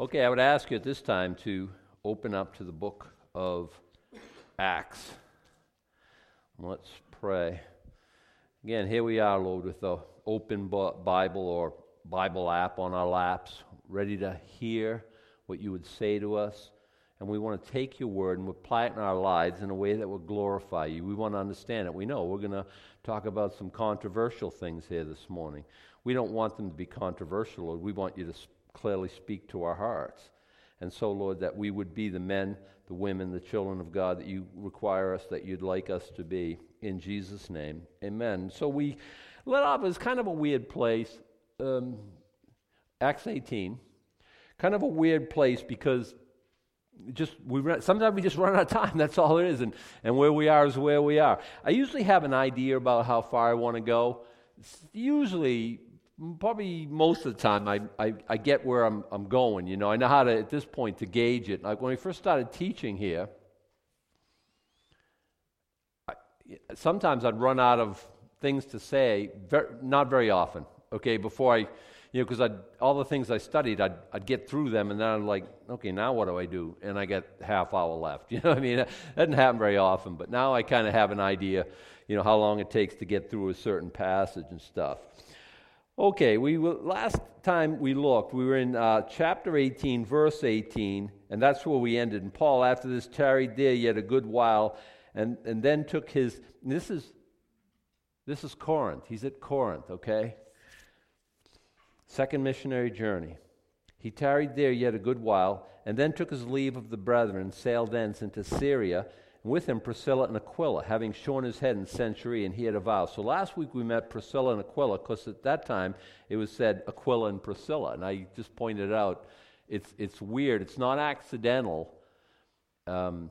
Okay, I would ask you at this time to open up to the book of Acts. Let's pray. Again, here we are, Lord, with the open Bible or Bible app on our laps, ready to hear what you would say to us. And we want to take your word and apply it in our lives in a way that will glorify you. We want to understand it. We know we're going to talk about some controversial things here this morning. We don't want them to be controversial, Lord. We want you to clearly speak to our hearts. And so, Lord, that we would be the men, the women, the children of God that you require us, that you'd like us to be. In Jesus' name, amen. So we let off as kind of a weird place. Um, Acts 18, kind of a weird place because just we run, sometimes we just run out of time. That's all it is, and and where we are is where we are. I usually have an idea about how far I want to go. It's usually probably most of the time I, I, I, get where I'm, I'm going. You know, I know how to, at this point, to gauge it. Like when we first started teaching here, I, sometimes I'd run out of things to say, not very often, okay, before I, you know, because all the things I studied, I'd, I'd get through them, and then I'm like, okay, now what do I do? And I get half hour left. You know I mean? That doesn't happen very often, but now I kind of have an idea, you know, how long it takes to get through a certain passage and stuff. Okay, we last time we looked, we were in uh, chapter 18, verse 18, and that's where we ended. And Paul, after this, tarried there yet a good while, and, and then took his. This is this is Corinth. He's at Corinth. Okay. Second missionary journey. He tarried there yet a good while, and then took his leave of the brethren, sailed thence into Syria with him Priscilla and Aquila, having shorn his head in Cenchrea, and he had a vow. So last week we met Priscilla and Aquila, because at that time it was said Aquila and Priscilla. And I just pointed out it's, it's weird. It's not accidental. Um,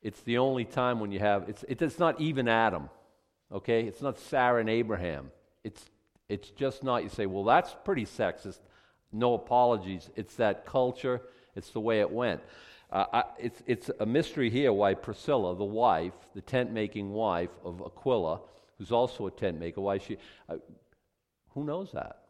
it's the only time when you have, it's, it's not even Adam, okay? It's not Sarah and Abraham. It's, it's just not, you say, well, that's pretty sexist. No apologies. It's that culture, it's the way it went. Uh, I, it's, it's a mystery here why Priscilla, the wife, the tent making wife of Aquila, who's also a tent maker, why she. Uh, who knows that?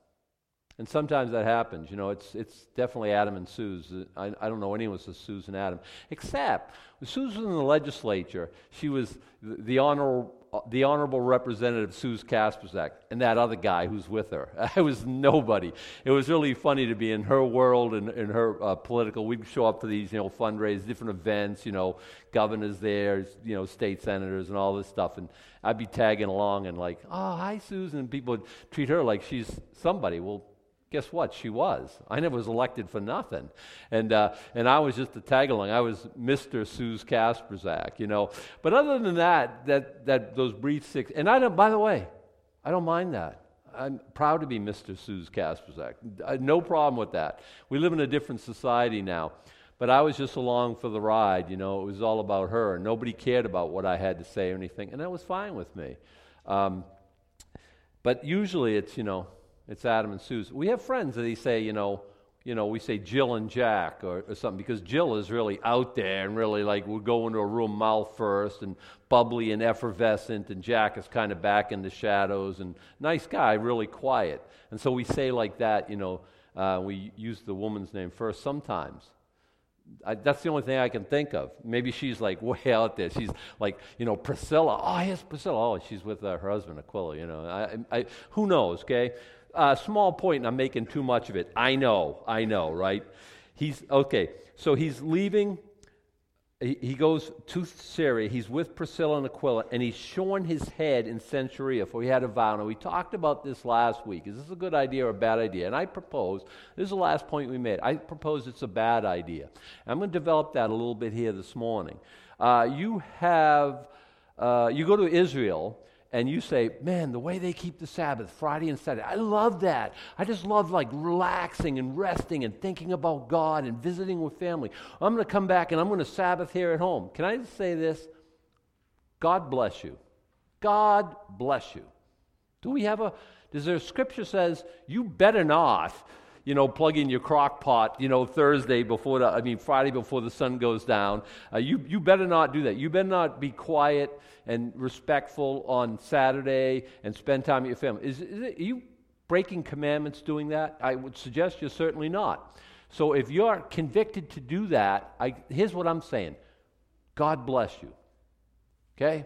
And sometimes that happens. You know, it's, it's definitely Adam and Susan. I, I don't know anyone who's Susan Adam. Except, Susan was in the legislature, she was the, honorable, the honorable representative Suze Kasperzak and that other guy who's with her. I was nobody. It was really funny to be in her world and in her uh, political. We'd show up to these, you know, fundraisers, different events, you know, governors there, you know, state senators and all this stuff. And I'd be tagging along and like, oh, hi, Susan. And people would treat her like she's somebody. Well, guess what? She was. I never was elected for nothing. And, uh, and I was just a tag along. I was Mr. Suze Kasperzak, you know. But other than that, that, that those brief six, and I don't, by the way, I don't mind that. I'm proud to be Mr. Suze Kasperzak. No problem with that. We live in a different society now. But I was just along for the ride, you know. It was all about her. Nobody cared about what I had to say or anything, and that was fine with me. Um, but usually it's, you know, it's Adam and Susan. We have friends that they say, you know, you know, we say Jill and Jack or, or, something because Jill is really out there and really like would go into a room mouth first and bubbly and effervescent, and Jack is kind of back in the shadows and nice guy, really quiet. And so we say like that, you know, uh, we use the woman's name first sometimes. I, that's the only thing I can think of. Maybe she's like way out there. She's like, you know, Priscilla. Oh, yes, Priscilla. Oh, she's with uh, her husband, Aquila. You know, I, I, who knows? Okay, uh, small point, and I'm making too much of it. I know, I know, right? He's okay. So he's leaving. He, he goes to Syria. He's with Priscilla and Aquila, and he's shorn his head in Cenchrea, for he had a vow. Now, we talked about this last week. Is this a good idea or a bad idea? And I propose, this is the last point we made. I propose it's a bad idea. I'm going to develop that a little bit here this morning. Uh, you have, uh, you go to Israel, and you say, man, the way they keep the Sabbath, Friday and Saturday, I love that. I just love like relaxing and resting and thinking about God and visiting with family. I'm going to come back and I'm going to Sabbath here at home. Can I just say this? God bless you. God bless you. Do we have a, does there scripture says, you better not you know, plug in your crock pot, you know, Thursday before the, I mean, Friday before the sun goes down. Uh, you, you better not do that. You better not be quiet and respectful on Saturday and spend time with your family. Is, is it, are you breaking commandments doing that? I would suggest you're certainly not. So if you're convicted to do that, I, here's what I'm saying God bless you. Okay?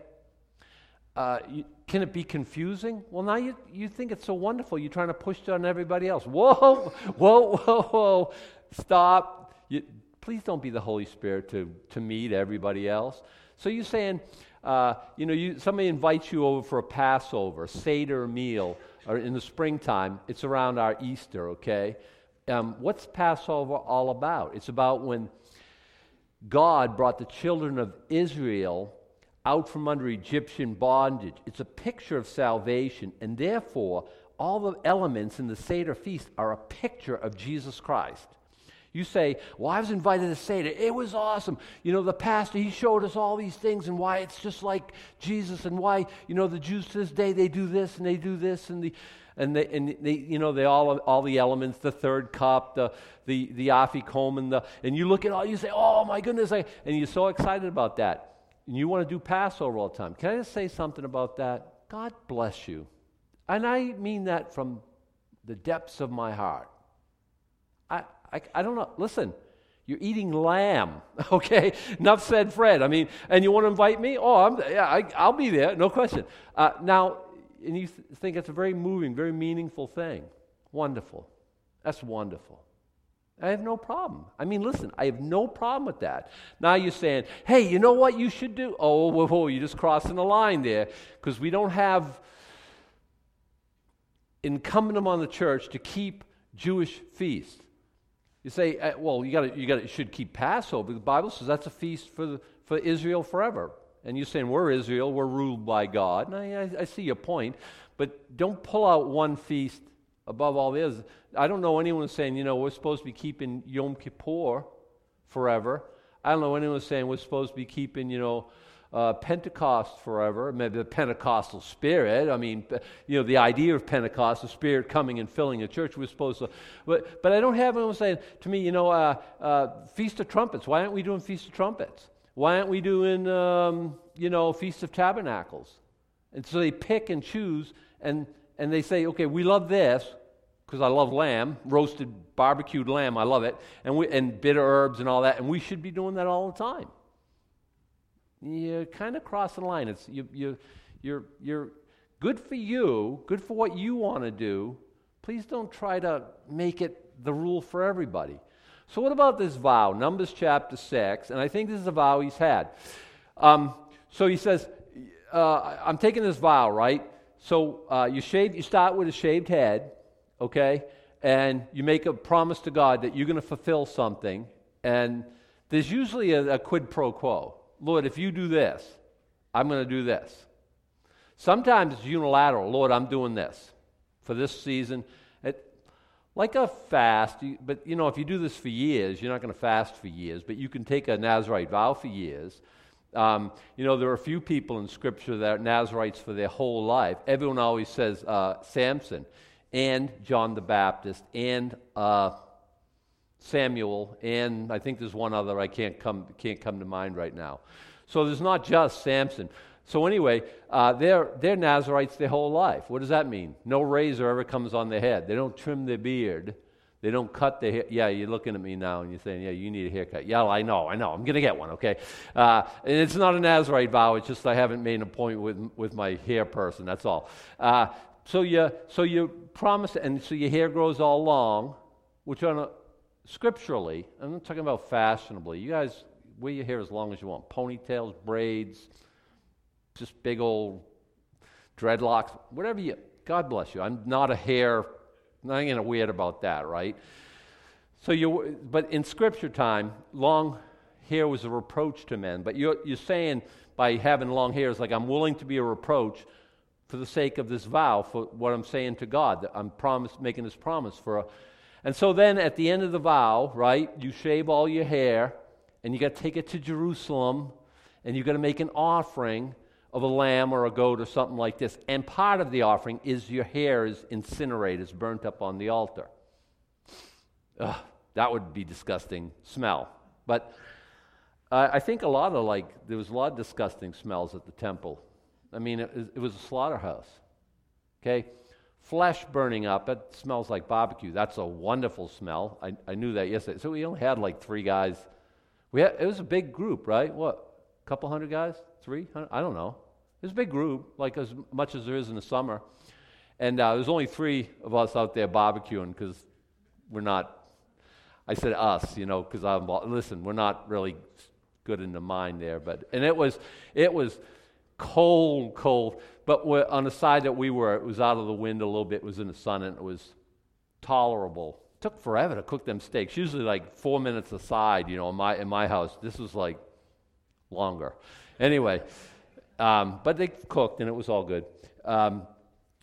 Uh, can it be confusing? Well, now you, you think it's so wonderful. You're trying to push it on everybody else. Whoa, whoa, whoa, whoa. Stop. You, please don't be the Holy Spirit to, to me, to everybody else. So you're saying, uh, you know, you, somebody invites you over for a Passover, Seder meal, or in the springtime. It's around our Easter, okay? Um, what's Passover all about? It's about when God brought the children of Israel out from under Egyptian bondage. It's a picture of salvation, and therefore, all the elements in the Seder feast are a picture of Jesus Christ. You say, Well, I was invited to Seder. It was awesome. You know, the pastor, he showed us all these things and why it's just like Jesus and why, you know, the Jews to this day, they do this and they do this and the and they, and they, you know, they all all the elements, the third cup, the the the afikomen, the and you look at all, you say, oh my goodness, I, and you're so excited about that, and you want to do Passover all the time. Can I just say something about that? God bless you, and I mean that from the depths of my heart. I I, I don't know. Listen. You're eating lamb, okay? Enough said, Fred. I mean, and you want to invite me? Oh, I'm, yeah, I, will be there, no question. Uh, now, and you th- think it's a very moving, very meaningful thing. Wonderful. That's wonderful. I have no problem. I mean, listen, I have no problem with that. Now you're saying, hey, you know what you should do? Oh, whoa, whoa, you're just crossing the line there because we don't have incumbent upon the church to keep Jewish feasts. You say, uh, well, you got you got you should keep Passover. The Bible says that's a feast for the, for Israel forever. And you're saying, we're Israel, we're ruled by God. And I, I, I see your point, but don't pull out one feast above all the others. I don't know anyone saying, you know, we're supposed to be keeping Yom Kippur forever. I don't know anyone saying we're supposed to be keeping, you know, uh, Pentecost forever, maybe the Pentecostal spirit. I mean, you know, the idea of Pentecost, the spirit coming and filling a church, we're supposed to. But, but I don't have anyone saying to me, you know, uh, uh, Feast of Trumpets. Why aren't we doing Feast of Trumpets? Why aren't we doing, um, you know, Feast of Tabernacles? And so they pick and choose, and, and they say, okay, we love this because I love lamb, roasted barbecued lamb, I love it, and, we, and bitter herbs and all that, and we should be doing that all the time. You're kind of crossing the line. It's, you, you, you're, you're good for you, good for what you want to do. Please don't try to make it the rule for everybody. So, what about this vow? Numbers chapter 6, and I think this is a vow he's had. Um, so he says, uh, I'm taking this vow, right? So uh, you shave, you start with a shaved head, okay? And you make a promise to God that you're going to fulfill something. And there's usually a, a quid pro quo. Lord, if you do this, I'm going to do this. Sometimes it's unilateral. Lord, I'm doing this for this season like a fast, but you know, if you do this for years, you're not going to fast for years, but you can take a Nazarite vow for years. Um, you know, there are a few people in Scripture that are Nazarites for their whole life. Everyone always says uh, Samson and John the Baptist and uh, Samuel, and I think there's one other I can't come, can't come to mind right now. So there's not just Samson. So, anyway, uh, they're, they're Nazarites their whole life. What does that mean? No razor ever comes on their head. They don't trim their beard. They don't cut their hair. Yeah, you're looking at me now and you're saying, yeah, you need a haircut. Yeah, I know, I know. I'm going to get one, okay? Uh, and it's not a Nazarite vow. It's just I haven't made an appointment with, with my hair person. That's all. Uh, so, you, so you promise, and so your hair grows all long, which on a, scripturally, I'm not talking about fashionably. You guys wear your hair as long as you want ponytails, braids, just big old dreadlocks, whatever you, God bless you. I'm not a hair, nothing weird about that, right? So you, but in scripture time, long hair was a reproach to men. But you're, you're saying by having long hair is like I'm willing to be a reproach for the sake of this vow, for what I'm saying to God. That I'm promise, making this promise for a, and so then at the end of the vow, right, you shave all your hair and you got to take it to Jerusalem and you got to make an offering of a lamb or a goat or something like this. And part of the offering is your hair is incinerated, is burnt up on the altar. Ugh, that would be disgusting smell. But uh, I think a lot of like, there was a lot of disgusting smells at the temple. I mean, it, was a slaughterhouse. Okay? flesh burning up. It smells like barbecue. That's a wonderful smell. I, I knew that yesterday. So we only had like three guys. We had, it was a big group, right? What, a couple hundred guys? Three hundred? I don't know. It was a big group, like as much as there is in the summer. And uh, there's only three of us out there barbecuing because we're not. I said us, you know, because I'm listen. We're not really good in the mind there, but and it was it was cold, cold. But on the side that we were, it was out of the wind a little bit. It was in the sun, and it was tolerable. It took forever to cook them steaks. Usually like four minutes aside, you know. In my in my house, this was like longer. Anyway, um, but they cooked, and it was all good. Um,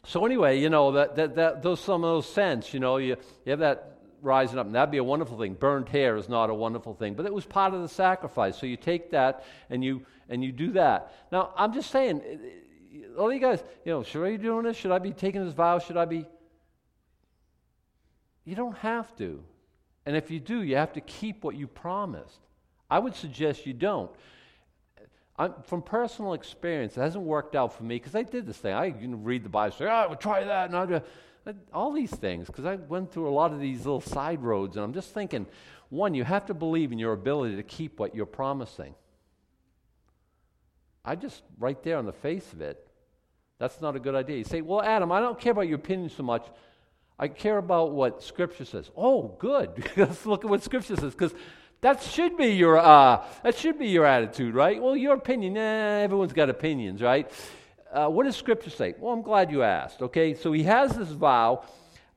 so anyway, you know that, that, that those some of those scents, you know, you, you have that rising up, and that'd be a wonderful thing. Burned hair is not a wonderful thing, but it was part of the sacrifice. So you take that and you and you do that. Now I'm just saying, all you guys, you know, should I be doing this? Should I be taking this vow? Should I be? You don't have to, and if you do, you have to keep what you promised. I would suggest you don't. I'm, from personal experience, it hasn't worked out for me because I did this thing. I read the Bible, say, "Oh, I would try that," and I all these things because I went through a lot of these little side roads, and I'm just thinking, one, you have to believe in your ability to keep what you're promising. I just right there on the face of it, that's not a good idea. You say, "Well, Adam, I don't care about your opinion so much. I care about what Scripture says." Oh, good. Let's look at what Scripture says because that should be your uh, that should be your attitude, right? Well, your opinion. Eh, everyone's got opinions, right? Uh, what does Scripture say? Well, I'm glad you asked. Okay, so he has this vow,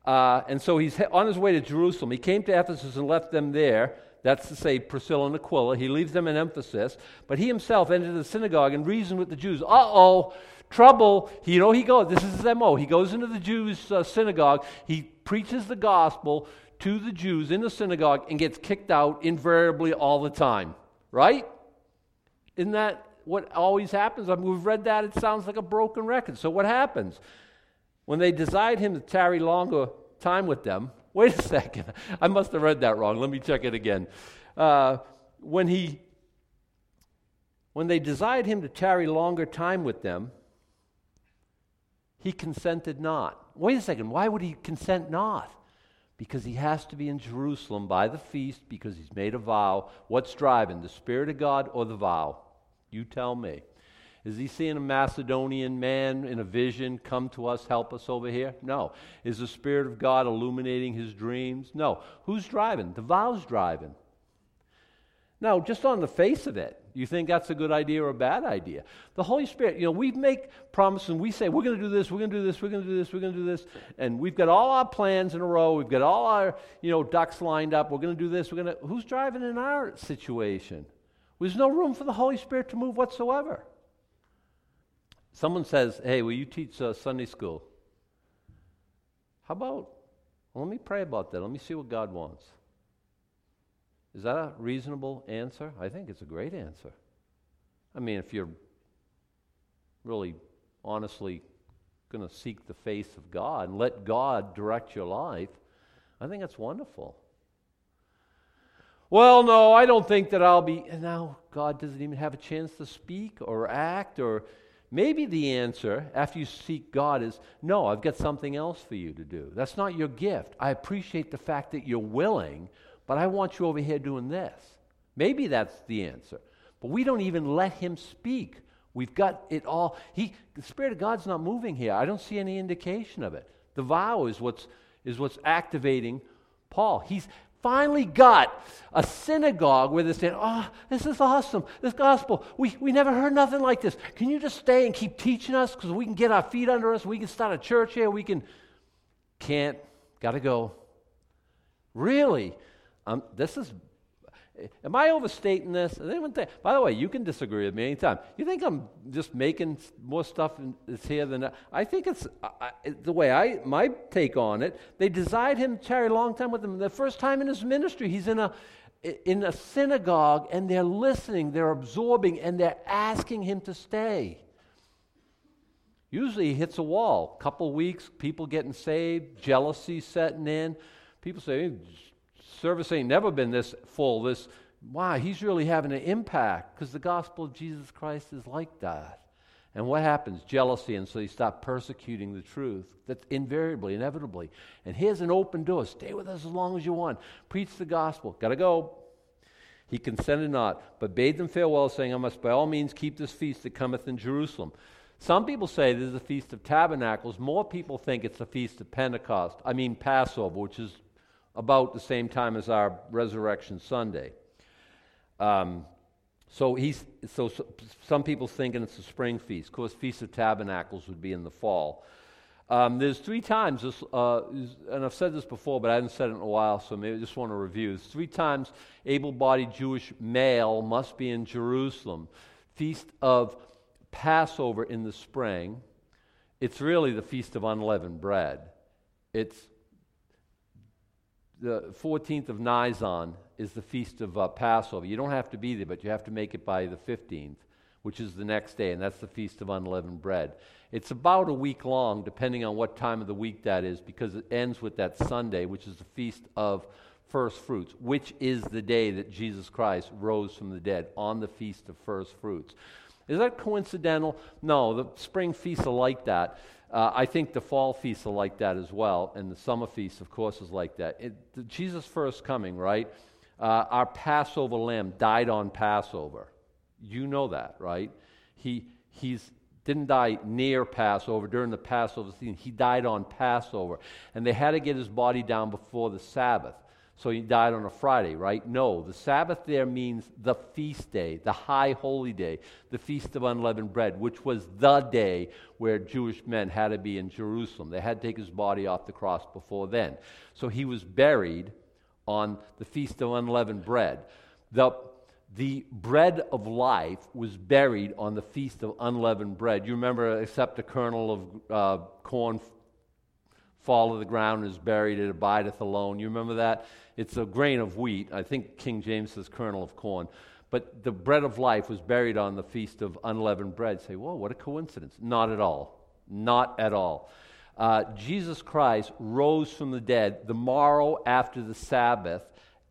uh, and so he's on his way to Jerusalem. He came to Ephesus and left them there. That's to say, Priscilla and Aquila. He leaves them in Ephesus, but he himself entered the synagogue and reasoned with the Jews. Uh oh, trouble. You know, he goes. This is his mo. He goes into the Jews' uh, synagogue. He preaches the gospel to the Jews in the synagogue and gets kicked out invariably all the time. Right? Isn't that what always happens? I mean, we've read that. It sounds like a broken record. So what happens? When they desired him to tarry longer time with them, wait a second. I must have read that wrong. Let me check it again. Uh, when he when they desired him to tarry longer time with them, he consented not. Wait a second, why would he consent not? because he has to be in Jerusalem by the feast because he's made a vow. What's driving, the Spirit of God or the vow? You tell me. Is he seeing a Macedonian man in a vision come to us, help us over here? No. Is the Spirit of God illuminating his dreams? No. Who's driving? The vow's driving. Now, just on the face of it, you think that's a good idea or a bad idea? The Holy Spirit, you know, we make promises and we say, we're going to do this, we're going to do this, we're going to do this, we're going to do this, and we've got all our plans in a row, we've got all our, you know, ducks lined up, we're going to do this, we're going to. Who's driving in our situation? There's no room for the Holy Spirit to move whatsoever. Someone says, hey, will you teach uh, Sunday school? How about, well, let me pray about that. Let me see what God wants. Is that a reasonable answer? I think it's a great answer. I mean, if you're really honestly going to seek the face of God and let God direct your life, I think that's wonderful. Well, no, I don't think that I'll be. And now God doesn't even have a chance to speak or act, or maybe the answer after you seek God is no, I've got something else for you to do. That's not your gift. I appreciate the fact that you're willing, but I want you over here doing this. Maybe that's the answer. But we don't even let him speak. We've got it all. He, the Spirit of God's not moving here. I don't see any indication of it. The vow is what's, is what's activating Paul. He's finally got a synagogue where they're saying, Oh, this is awesome. This gospel. We, we never heard nothing like this. Can you just stay and keep teaching us? Because we can get our feet under us. We can start a church here. We can. Can't. Got to go. Really? Um, this is, am I overstating this? anyone think, by the way, you can disagree with me anytime. You think I'm just making more stuff that's here than that? I think it's I, the way I, my take on it. They desired him to tarry a long time with them. The first time in his ministry, he's in a, in a synagogue and they're listening, they're absorbing, and they're asking him to stay. Usually he hits a wall. Couple weeks, people getting saved, jealousy setting in. People say, service ain't never been this full. This, wow, he's really having an impact because the gospel of Jesus Christ is like that. And what happens? Jealousy, and so you start persecuting the truth. That's invariably, inevitably. And here's an open door. Stay with us as long as you want. Preach the gospel. Gotta go. He consented not, but bade them farewell, saying, I must by all means keep this feast that cometh in Jerusalem. Some people say this is the Feast of Tabernacles. More people think it's the Feast of Pentecost. I mean, Passover, which is about the same time as our Resurrection Sunday. Um, so he's so, so, some people thinking it's a spring feast. Of course, Feast of Tabernacles would be in the fall. Um, there's three times this, uh, and I've said this before, but I haven't said it in a while, so maybe I just want to review. There's three times able-bodied Jewish male must be in Jerusalem. Feast of Passover in the spring. It's really the Feast of Unleavened Bread. It's the 14th of Nisan is the Feast of uh, Passover. You don't have to be there, but you have to make it by the 15th, which is the next day, and that's the Feast of Unleavened Bread. It's about a week long, depending on what time of the week that is, because it ends with that Sunday, which is the Feast of First Fruits, which is the day that Jesus Christ rose from the dead, on the Feast of First Fruits. Is that coincidental? No, the spring feasts are like that. Uh, I think the fall feasts are like that as well, and the summer feast, of course, is like that. It, Jesus' first coming, right? Uh, our Passover lamb died on Passover. You know that, right? He he's didn't die near Passover during the Passover season. He died on Passover, and they had to get his body down before the Sabbath. So he died on a Friday, right? No, the Sabbath there means the feast day, the high holy day, the feast of unleavened bread, which was the day where Jewish men had to be in Jerusalem. They had to take his body off the cross before then. So he was buried on the feast of unleavened bread. The, the bread of life was buried on the feast of unleavened bread. You remember, except a kernel of uh, corn fall to the ground and is buried, it abideth alone. You remember that? It's a grain of wheat. I think King James says kernel of corn. But the bread of life was buried on the feast of unleavened bread. Say, whoa, what a coincidence. Not at all. Not at all. Uh, Jesus Christ rose from the dead the morrow after the Sabbath,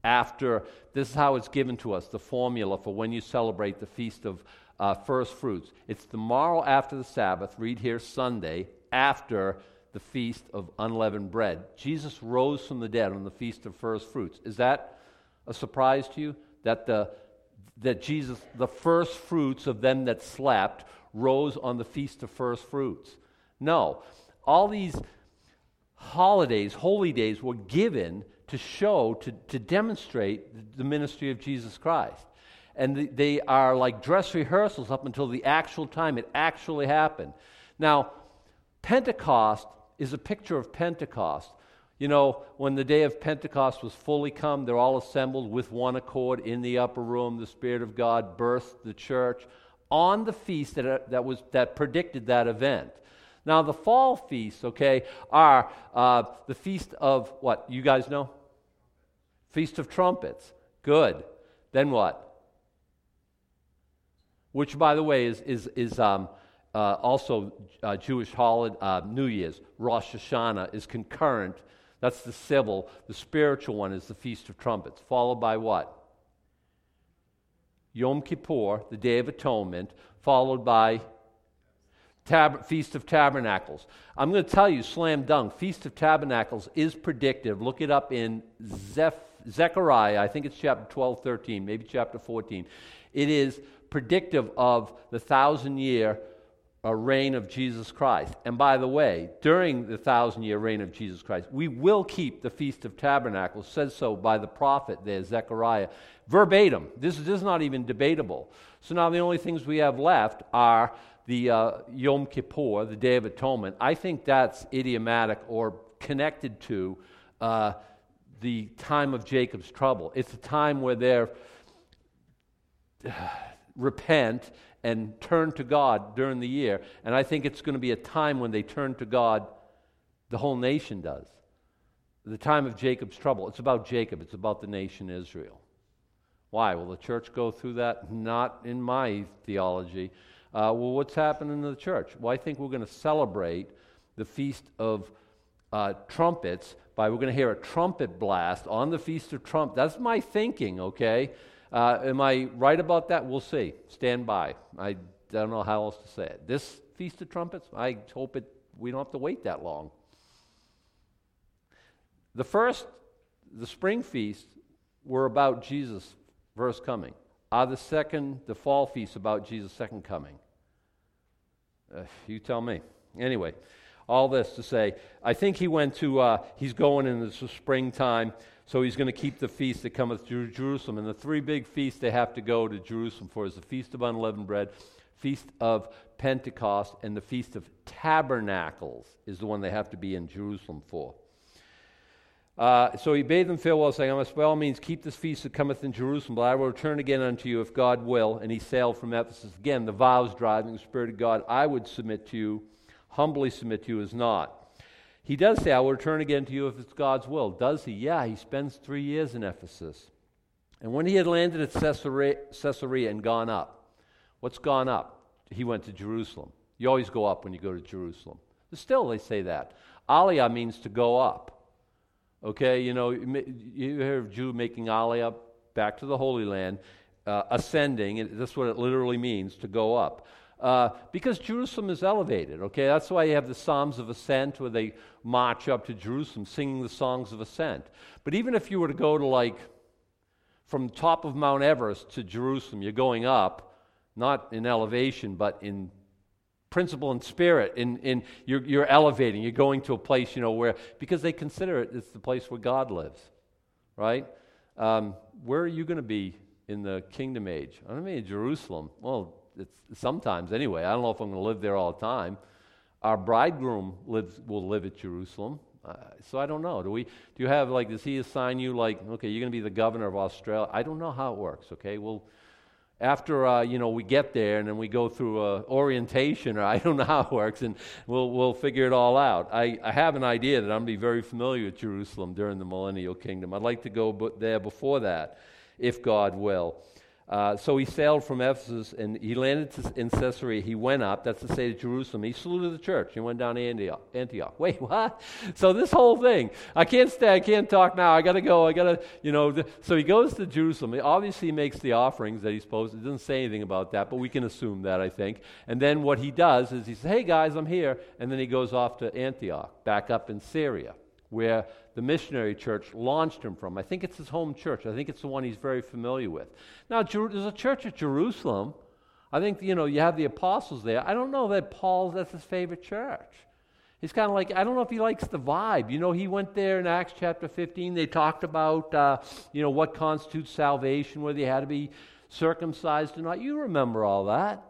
after, this is how it's given to us, the formula for when you celebrate the feast of uh, first fruits. It's the morrow after the Sabbath, read here Sunday, after the feast of unleavened bread. Jesus rose from the dead on the feast of first fruits. Is that a surprise to you? That, the, that Jesus, the first fruits of them that slept, rose on the feast of first fruits? No. All these holidays, holy days, were given to show, to, to demonstrate the ministry of Jesus Christ. And they are like dress rehearsals up until the actual time it actually happened. Now, Pentecost is a picture of Pentecost. You know, when the day of Pentecost was fully come, they're all assembled with one accord in the upper room. The Spirit of God birthed the church on the feast that, that, was, that predicted that event. Now, the fall feasts, okay, are uh, the feast of what? You guys know? Feast of Trumpets. Good. Then what? Which, by the way, is, is, is um, uh, also uh, Jewish holiday, uh, New Year's, Rosh Hashanah, is concurrent. That's the civil. The spiritual one is the Feast of Trumpets, followed by what? Yom Kippur, the Day of Atonement, followed by Tab- Feast of Tabernacles. I'm going to tell you, slam dunk, Feast of Tabernacles is predictive. Look it up in Zeph- Zechariah, I think it's chapter 12, 13, maybe chapter 14. It is predictive of the thousand year a reign of Jesus Christ. And by the way, during the thousand year reign of Jesus Christ, we will keep the Feast of Tabernacles, says so by the prophet there, Zechariah, verbatim. This, this is not even debatable. So now the only things we have left are the uh, Yom Kippur, the Day of Atonement. I think that's idiomatic or connected to uh, the time of Jacob's trouble. It's a time where they're repent and turn to God during the year. And I think it's going to be a time when they turn to God, the whole nation does. The time of Jacob's trouble. It's about Jacob, it's about the nation Israel. Why? Will the church go through that? Not in my theology. Uh, well, what's happening in the church? Well, I think we're going to celebrate the Feast of uh, Trumpets by we're going to hear a trumpet blast on the Feast of Trump. That's my thinking, okay? Uh, am I right about that? We'll see. Stand by. I don't know how else to say it. This Feast of Trumpets, I hope it, we don't have to wait that long. The first, the spring feast, were about Jesus' first coming. Are the second, the fall feast, about Jesus' second coming? Uh, you tell me. Anyway, all this to say, I think he went to, uh, he's going in the springtime, so he's going to keep the feast that cometh to Jerusalem. And the three big feasts they have to go to Jerusalem for is the Feast of Unleavened Bread, Feast of Pentecost, and the Feast of Tabernacles is the one they have to be in Jerusalem for. Uh, so he bade them farewell, saying, I must by all means keep this feast that cometh in Jerusalem, but I will return again unto you if God will. And he sailed from Ephesus. Again, the vows driving the Spirit of God, I would submit to you, humbly submit to you, is not. He does say, I will return again to you if it's God's will. Does he? Yeah, he spends three years in Ephesus. And when he had landed at Caesarea, and gone up, what's gone up? He went to Jerusalem. You always go up when you go to Jerusalem. But still, they say that. Aliyah means to go up. Okay, you know, you hear of Jew making aliyah back to the Holy Land, uh, ascending. That's what it literally means to go up. Uh, because Jerusalem is elevated, okay? That's why you have the Psalms of Ascent where they march up to Jerusalem singing the songs of ascent. But even if you were to go to like from top of Mount Everest to Jerusalem, you're going up, not in elevation, but in principle and spirit in, in you're, you're elevating you're going to a place you know where because they consider it it's the place where god lives right um, where are you going to be in the kingdom age i'm going to be in jerusalem well it's sometimes anyway i don't know if i'm going to live there all the time our bridegroom lives will live at jerusalem uh, so i don't know do we do you have like does he assign you like okay you're going to be the governor of australia i don't know how it works okay well after uh, you know we get there and then we go through a orientation or I don't know how it works and we'll we'll figure it all out. I, I have an idea that I'm gonna be very familiar with Jerusalem during the millennial kingdom. I'd like to go there before that, if God will. Uh, so he sailed from Ephesus and he landed in Caesarea. He went up, that's to say to Jerusalem. He saluted the church. He went down to Antioch. Antioch. Wait, what? So this whole thing, I can't stay, I can't talk now. I got to go. I got to, you know. So he goes to Jerusalem. He obviously makes the offerings that he's supposed to. It doesn't say anything about that, but we can assume that, I think. And then what he does is he says, hey guys, I'm here. And then he goes off to Antioch, back up in Syria where the missionary church launched him from. I think it's his home church. I think it's the one he's very familiar with. Now, there's a church at Jerusalem. I think, you know, you have the apostles there. I don't know that Paul's, that's his favorite church. He's kind of like, I don't know if he likes the vibe. You know, he went there in Acts chapter 15. They talked about, uh, you know, what constitutes salvation, whether you had to be circumcised or not. You remember all that.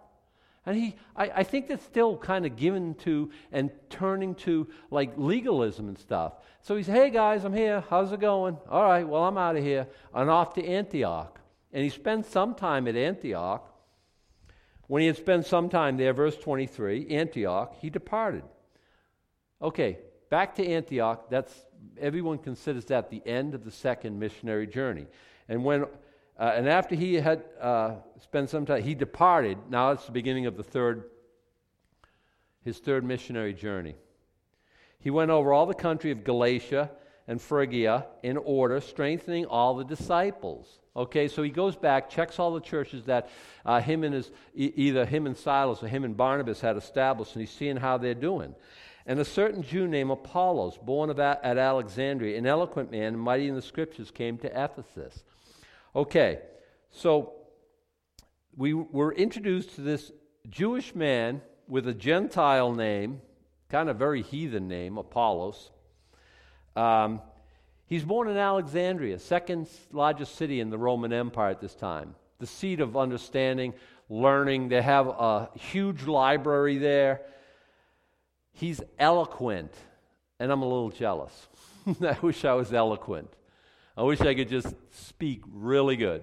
And he, I, I think that's still kind of given to and turning to like legalism and stuff. So he said, Hey guys, I'm here. How's it going? All right, well, I'm out of here. And off to Antioch. And he spent some time at Antioch. When he had spent some time there, verse 23, Antioch, he departed. Okay, back to Antioch. That's everyone considers that the end of the second missionary journey. And when uh, and after he had uh, spent some time, he departed. Now it's the beginning of the third, his third missionary journey. He went over all the country of Galatia and Phrygia in order, strengthening all the disciples. Okay, so he goes back, checks all the churches that uh, him and his, e- either him and Silas or him and Barnabas had established, and he's seeing how they're doing. And a certain Jew named Apollos, born of a- at Alexandria, an eloquent man, mighty in the scriptures, came to Ephesus. Okay, so we were introduced to this Jewish man with a Gentile name, kind of very heathen name, Apollos. Um, he's born in Alexandria, second largest city in the Roman Empire at this time, the seat of understanding, learning. They have a huge library there. He's eloquent, and I'm a little jealous. I wish I was eloquent. I wish I could just speak really good.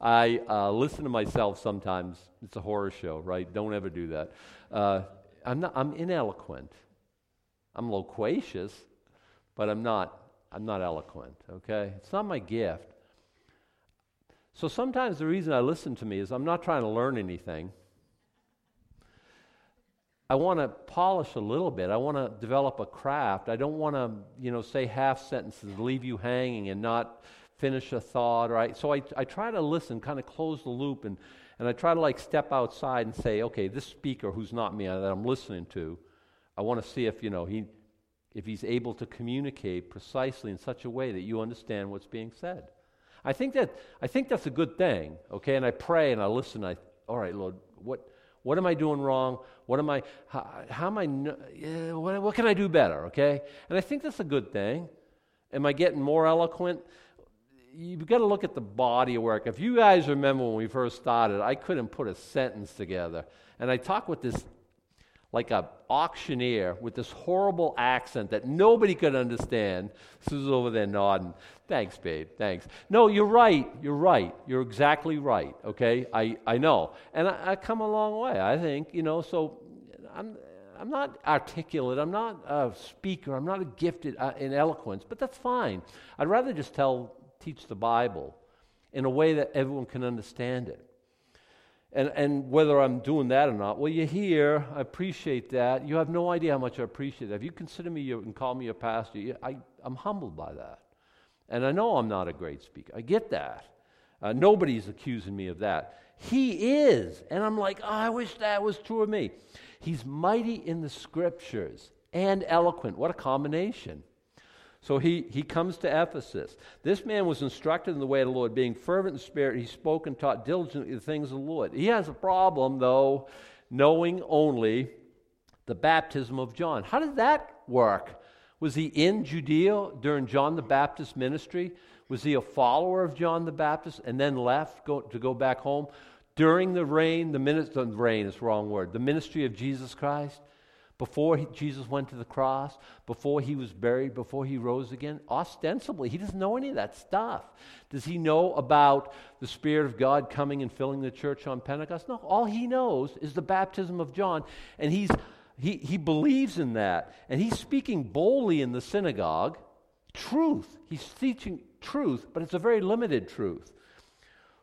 I uh, listen to myself sometimes. It's a horror show, right? Don't ever do that. Uh, I'm, not, I'm ineloquent. I'm loquacious, but I'm not, I'm not eloquent, okay? It's not my gift. So sometimes the reason I listen to me is I'm not trying to learn anything. I want to polish a little bit. I want to develop a craft. I don't want to, you know, say half sentences, leave you hanging, and not finish a thought, I, so I, I try to listen, kind of close the loop, and, and I try to like step outside and say, okay, this speaker who's not me uh, that I'm listening to, I want to see if you know he, if he's able to communicate precisely in such a way that you understand what's being said. I think that I think that's a good thing, okay? And I pray and I listen. I, all right, Lord, what what am I doing wrong? What am I? How, how am I? Uh, what, what can I do better? Okay, and I think that's a good thing. Am I getting more eloquent? You've got to look at the body of work. If you guys remember when we first started, I couldn't put a sentence together, and I talked with this like a auctioneer with this horrible accent that nobody could understand. Sue's over there nodding. Thanks, babe. Thanks. No, you're right. You're right. You're exactly right. Okay, I, I know, and I, I come a long way. I think you know. So I'm I'm not articulate. I'm not a speaker. I'm not a gifted uh, in eloquence, but that's fine. I'd rather just tell teach the Bible in a way that everyone can understand it. And, and whether I'm doing that or not, well, you're here. I appreciate that. You have no idea how much I appreciate that. If you consider me your, and call me a pastor, I, I'm humbled by that. And I know I'm not a great speaker. I get that. Uh, nobody's accusing me of that. He is. And I'm like, oh, I wish that was true of me. He's mighty in the scriptures and eloquent. What a combination. So he, he comes to Ephesus. This man was instructed in the way of the Lord, being fervent in spirit. He spoke and taught diligently the things of the Lord. He has a problem, though, knowing only the baptism of John. How did that work? Was he in Judea during John the Baptist's ministry? Was he a follower of John the Baptist and then left go, to go back home? During the reign, the ministry, reign is the wrong word, the ministry of Jesus Christ? Before he, Jesus went to the cross, before he was buried, before he rose again? Ostensibly, he doesn't know any of that stuff. Does he know about the Spirit of God coming and filling the church on Pentecost? No, all he knows is the baptism of John, and he's, he, he believes in that. And he's speaking boldly in the synagogue truth. He's teaching truth, but it's a very limited truth.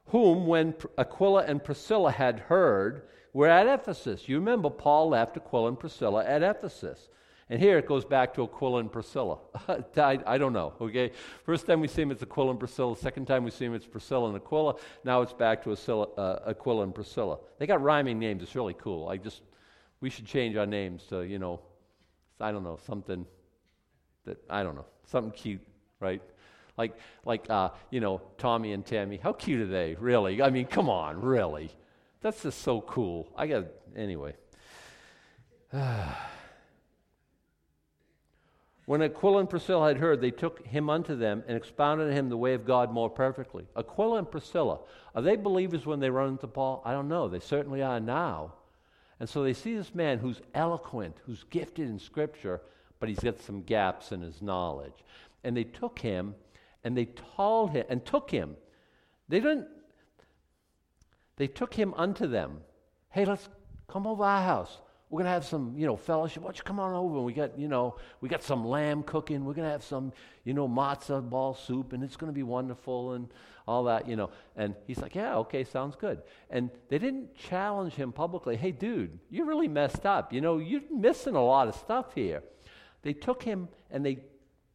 Whom, when Aquila and Priscilla had heard, we're at Ephesus. You remember Paul left Aquila and Priscilla at Ephesus. And here it goes back to Aquila and Priscilla. I, I, don't know, okay? First time we see him, it's Aquila and Priscilla. Second time we see him, it's Priscilla and Aquila. Now it's back to Aquila, uh, Aquila and Priscilla. They got rhyming names. It's really cool. I just, we should change our names to, you know, I don't know, something that, I don't know, something cute, right? Like, like uh, you know, Tommy and Tammy. How cute are they, really? I mean, come on, really? That's just so cool. I got, anyway. when Aquila and Priscilla had heard, they took him unto them and expounded to him the way of God more perfectly. Aquila and Priscilla, are they believers when they run into Paul? I don't know. They certainly are now. And so they see this man who's eloquent, who's gifted in Scripture, but he's got some gaps in his knowledge. And they took him and they told him and took him. They didn't they took him unto them. Hey, let's come over our house. We're gonna have some, you know, fellowship. Why don't you come on over? We got, you know, we got some lamb cooking. We're gonna have some, you know, matzah ball soup, and it's gonna be wonderful and all that, you know. And he's like, yeah, okay, sounds good. And they didn't challenge him publicly. Hey, dude, you really messed up. You know, you're missing a lot of stuff here. They took him and they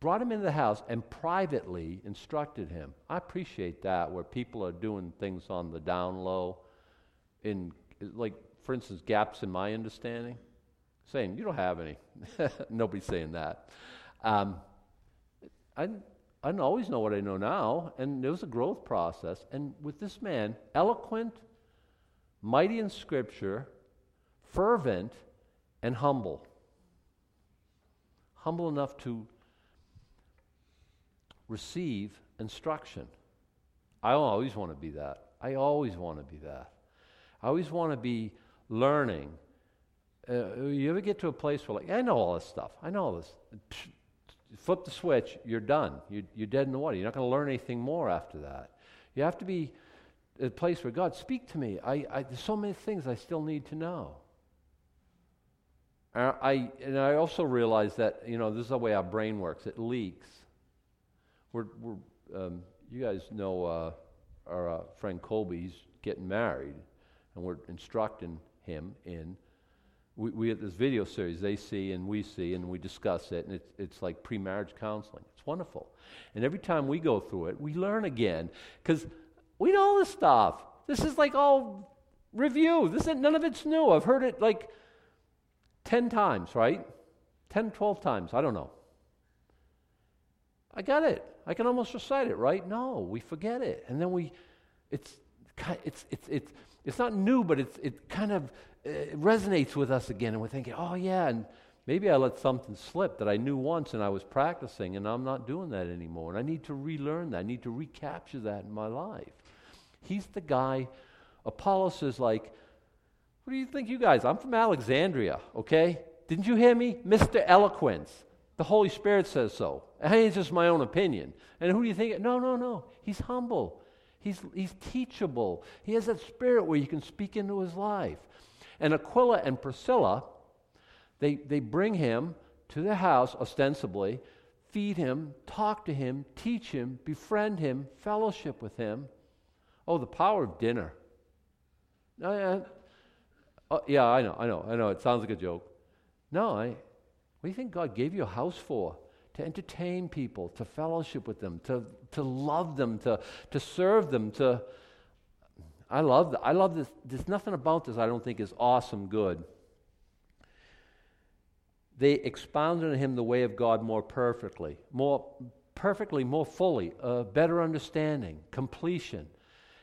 brought him into the house and privately instructed him. I appreciate that where people are doing things on the down low in like for instance gaps in my understanding. Saying you don't have any. Nobody's saying that. Um, I, I didn't always know what i know now and there was a growth process. And with this man eloquent mighty in scripture fervent and humble. Humble enough to receive instruction. I always want to be that. I always want to be that. I always want to be learning. Uh, you ever get to a place where, like, I know all this stuff. I know all this. Psh, flip the switch, you're done. You, you're dead in the water. You're not going to learn anything more after that. You have to be a place where God, speak to me. I, I, there's so many things I still need to know. I, and I also realize that, you know, this is the way our brain works. It leaks. We're, we're um, you guys know uh, our uh, friend Colby, he's getting married, and we're instructing him in. we, we have this video series they see and we see and we discuss it, and it's, it's like pre marriage counseling. It's wonderful. And every time we go through it, we learn again because we know this stuff. This is like all review. This is, none of it's new. I've heard it like 10 times, right? 10, 12 times. I don't know. I got it. I can almost recite it, right? No, we forget it. And then we, it's, it's, it's, it's, it's not new, but it's, it kind of it resonates with us again. And we're thinking, oh, yeah. And maybe I let something slip that I knew once and I was practicing, and I'm not doing that anymore. And I need to relearn that. I need to recapture that in my life. He's the guy. Apollos is like, what do you think, you guys? I'm from Alexandria, okay? Didn't you hear me? Mr. Eloquence. The Holy Spirit says so. And it's just my own opinion. And who do you think? No, no, no. He's humble. He's, he's teachable. He has that spirit where you can speak into his life. And Aquila and Priscilla, they, they bring him to the house, ostensibly, feed him, talk to him, teach him, befriend him, fellowship with him. Oh, the power of dinner. Uh, uh, yeah, I know, I know, I know. It sounds like a joke. No, I, what do you think God gave you a house for? To entertain people, to fellowship with them, to, to love them, to, to serve them, to. I love. I love this. There's nothing about this I don't think is awesome good. They expounded on him the way of God more perfectly, more perfectly, more fully, a better understanding, completion.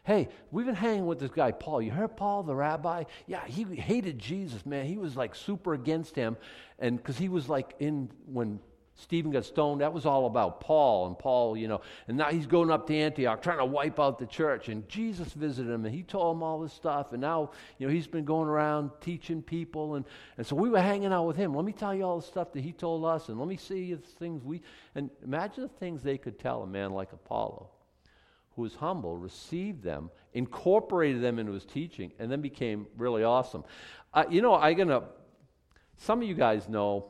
Hey, we've been hanging with this guy, Paul. You heard Paul, the rabbi? Yeah, he hated Jesus, man. He was like super against him. And because he was like in, when Stephen got stoned, that was all about Paul and Paul, you know. And now he's going up to Antioch trying to wipe out the church. And Jesus visited him and he told him all this stuff. And now, you know, he's been going around teaching people. And, and so we were hanging out with him. Let me tell you all the stuff that he told us. And let me see the things we. And imagine the things they could tell a man like Apollos who was humble, received them, incorporated them into his teaching, and then became really awesome. Uh, you know, I'm going to, some of you guys know,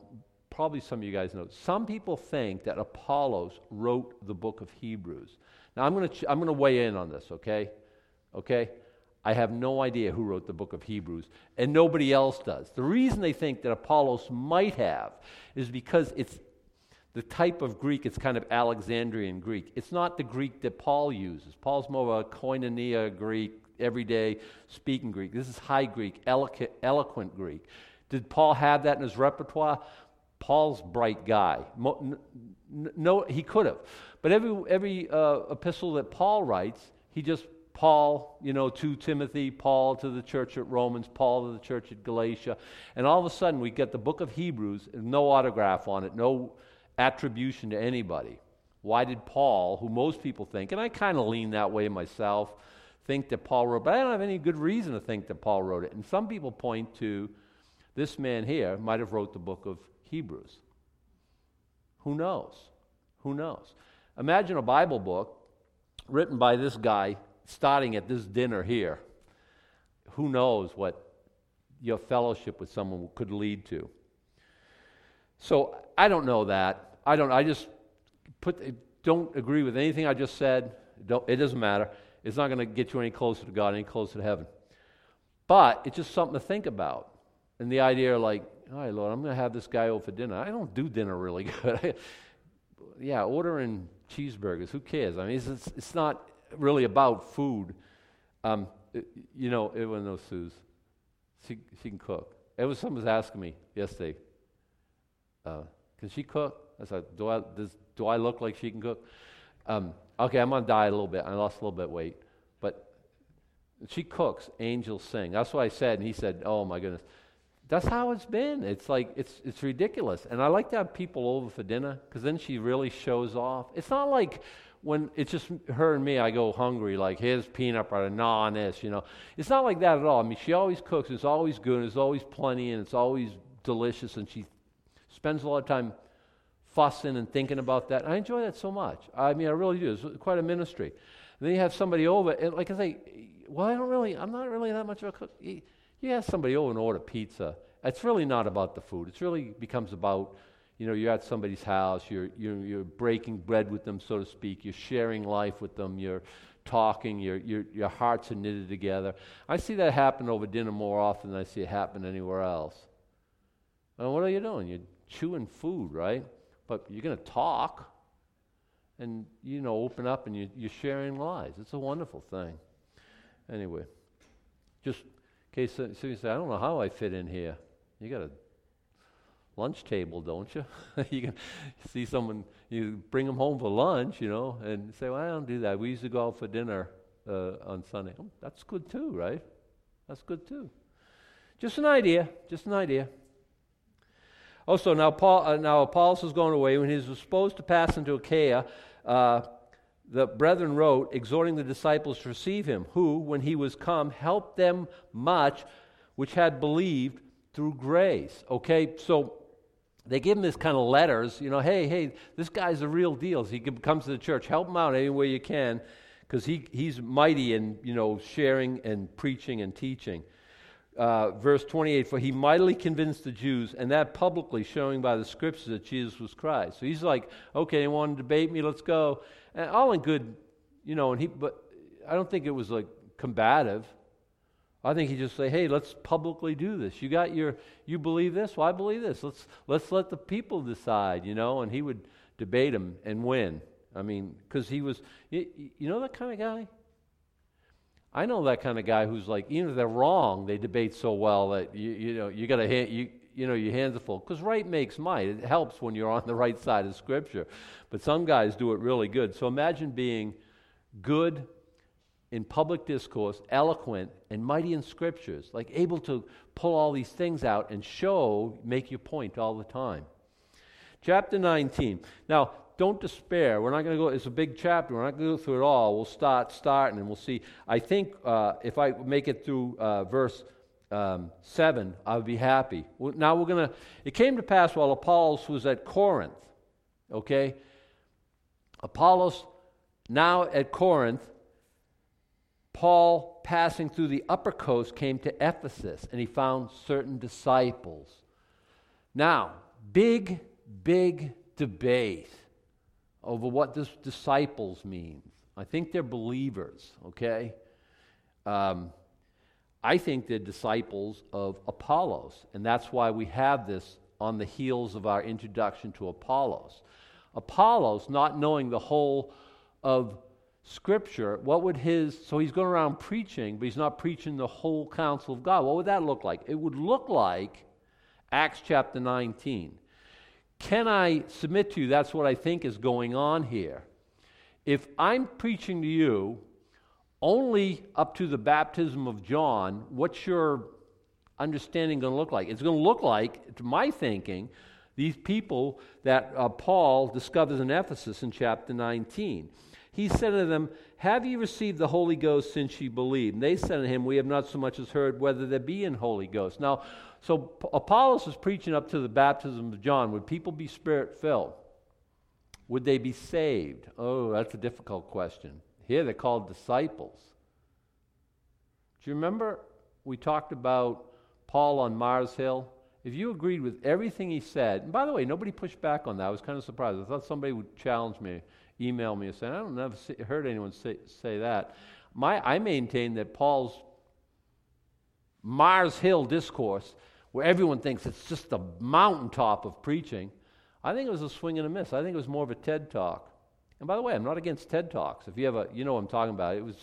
probably some of you guys know, some people think that Apollos wrote the book of Hebrews. Now, I'm going to, ch- I'm going to weigh in on this, okay? Okay? I have no idea who wrote the book of Hebrews, and nobody else does. The reason they think that Apollos might have is because it's the type of Greek, it's kind of Alexandrian Greek. It's not the Greek that Paul uses. Paul's more of a koinonia Greek, everyday speaking Greek. This is high Greek, eloquent, eloquent Greek. Did Paul have that in his repertoire? Paul's bright guy. No, he could have. But every, every uh, epistle that Paul writes, he just, Paul, you know, to Timothy, Paul to the church at Romans, Paul to the church at Galatia. And all of a sudden, we get the book of Hebrews, no autograph on it, no attribution to anybody. Why did Paul, who most people think, and I kind of lean that way myself, think that Paul wrote, but I don't have any good reason to think that Paul wrote it. And some people point to this man here might have wrote the book of Hebrews. Who knows? Who knows? Imagine a Bible book written by this guy starting at this dinner here. Who knows what your fellowship with someone could lead to? So I don't know that. I don't. I just put. Don't agree with anything I just said. Don't, it doesn't matter. It's not going to get you any closer to God, any closer to heaven. But it's just something to think about. And the idea, like, all right, Lord, I'm going to have this guy over for dinner. I don't do dinner really good. yeah, ordering cheeseburgers. Who cares? I mean, it's, it's, it's not really about food. Um, it, you know, everyone knows Suze. She, she can cook. It was someone was asking me yesterday, uh, can she cook? I said, do I, does, do I look like she can cook? Um, okay, I'm going to diet a little bit. I lost a little bit of weight. But she cooks, angels sing. That's what I said. And he said, oh my goodness. That's how it's been. It's like, it's, it's ridiculous. And I like to have people over for dinner because then she really shows off. It's not like when it's just her and me, I go hungry, like, here's peanut butter, nah, this, you know. It's not like that at all. I mean, she always cooks. It's always good. It's always plenty, and it's always delicious. And she spends a lot of time fussing and thinking about that. I enjoy that so much. I mean, I really do. It's quite a ministry. And then you have somebody over, and like I say, well, I don't really, I'm not really that much of a cook. You, have somebody over and order pizza. It's really not about the food. It really becomes about, you know, you're at somebody's house, you're, you're, you're breaking bread with them, so to speak. You're sharing life with them. You're talking. Your, your, your hearts are knitted together. I see that happen over dinner more often than I see it happen anywhere else. Well, what are you doing? You're chewing food, right? But you're going to talk and, you know, open up and you, you're sharing lies. It's a wonderful thing. Anyway, just in case so you say, I don't know how I fit in here. You got a lunch table, don't you? you can see someone, you bring them home for lunch, you know, and say, well, I don't do that. We used to go out for dinner uh, on Sunday. Oh, that's good too, right? That's good too. Just an idea, just an idea. Also, now, Paul, uh, now Apollos was going away. When he was supposed to pass into Achaia, uh, the brethren wrote, exhorting the disciples to receive him, who, when he was come, helped them much which had believed through grace. Okay, so they give him this kind of letters, you know, hey, hey, this guy's a real deal. He comes to the church, help him out any way you can, because he, he's mighty in, you know, sharing and preaching and teaching. Uh, verse 28 For he mightily convinced the Jews, and that publicly, showing by the scriptures that Jesus was Christ. So he's like, okay, you want to debate me? Let's go. And all in good, you know, and he, but I don't think it was like combative. I think he just say, "Hey, let's publicly do this. You got your, you believe this? Well, I believe this. Let's let's let the people decide." You know, and he would debate him and win. I mean, because he was, you, you know, that kind of guy. I know that kind of guy who's like, even if they're wrong, they debate so well that you you know you got to hand you you know your hands are full because right makes might. It helps when you're on the right side of Scripture, but some guys do it really good. So imagine being good in public discourse, eloquent, and mighty in scriptures, like able to pull all these things out and show, make your point all the time. Chapter 19. Now, don't despair. We're not going to go, it's a big chapter. We're not going to go through it all. We'll start starting and we'll see. I think uh, if I make it through uh, verse um, 7, I'll be happy. Now we're going to, it came to pass while Apollos was at Corinth, okay? Apollos now at Corinth Paul, passing through the upper coast, came to Ephesus and he found certain disciples. Now, big, big debate over what this disciples means. I think they're believers, okay? Um, I think they're disciples of Apollos, and that's why we have this on the heels of our introduction to Apollos. Apollos, not knowing the whole of Scripture, what would his, so he's going around preaching, but he's not preaching the whole counsel of God. What would that look like? It would look like Acts chapter 19. Can I submit to you that's what I think is going on here? If I'm preaching to you only up to the baptism of John, what's your understanding going to look like? It's going to look like, to my thinking, these people that uh, Paul discovers in Ephesus in chapter 19 he said to them, Have ye received the Holy Ghost since ye believed? And they said to him, We have not so much as heard whether there be an Holy Ghost. Now, so Apollos was preaching up to the baptism of John. Would people be spirit filled? Would they be saved? Oh, that's a difficult question. Here they're called disciples. Do you remember we talked about Paul on Mars Hill? If you agreed with everything he said, and by the way, nobody pushed back on that. I was kind of surprised. I thought somebody would challenge me email me and say, I don't never see, heard anyone say, say that. My, I maintain that Paul's Mars Hill discourse, where everyone thinks it's just the mountaintop of preaching, I think it was a swing and a miss. I think it was more of a TED talk. And by the way, I'm not against TED talks. If you have a, you know what I'm talking about. It was,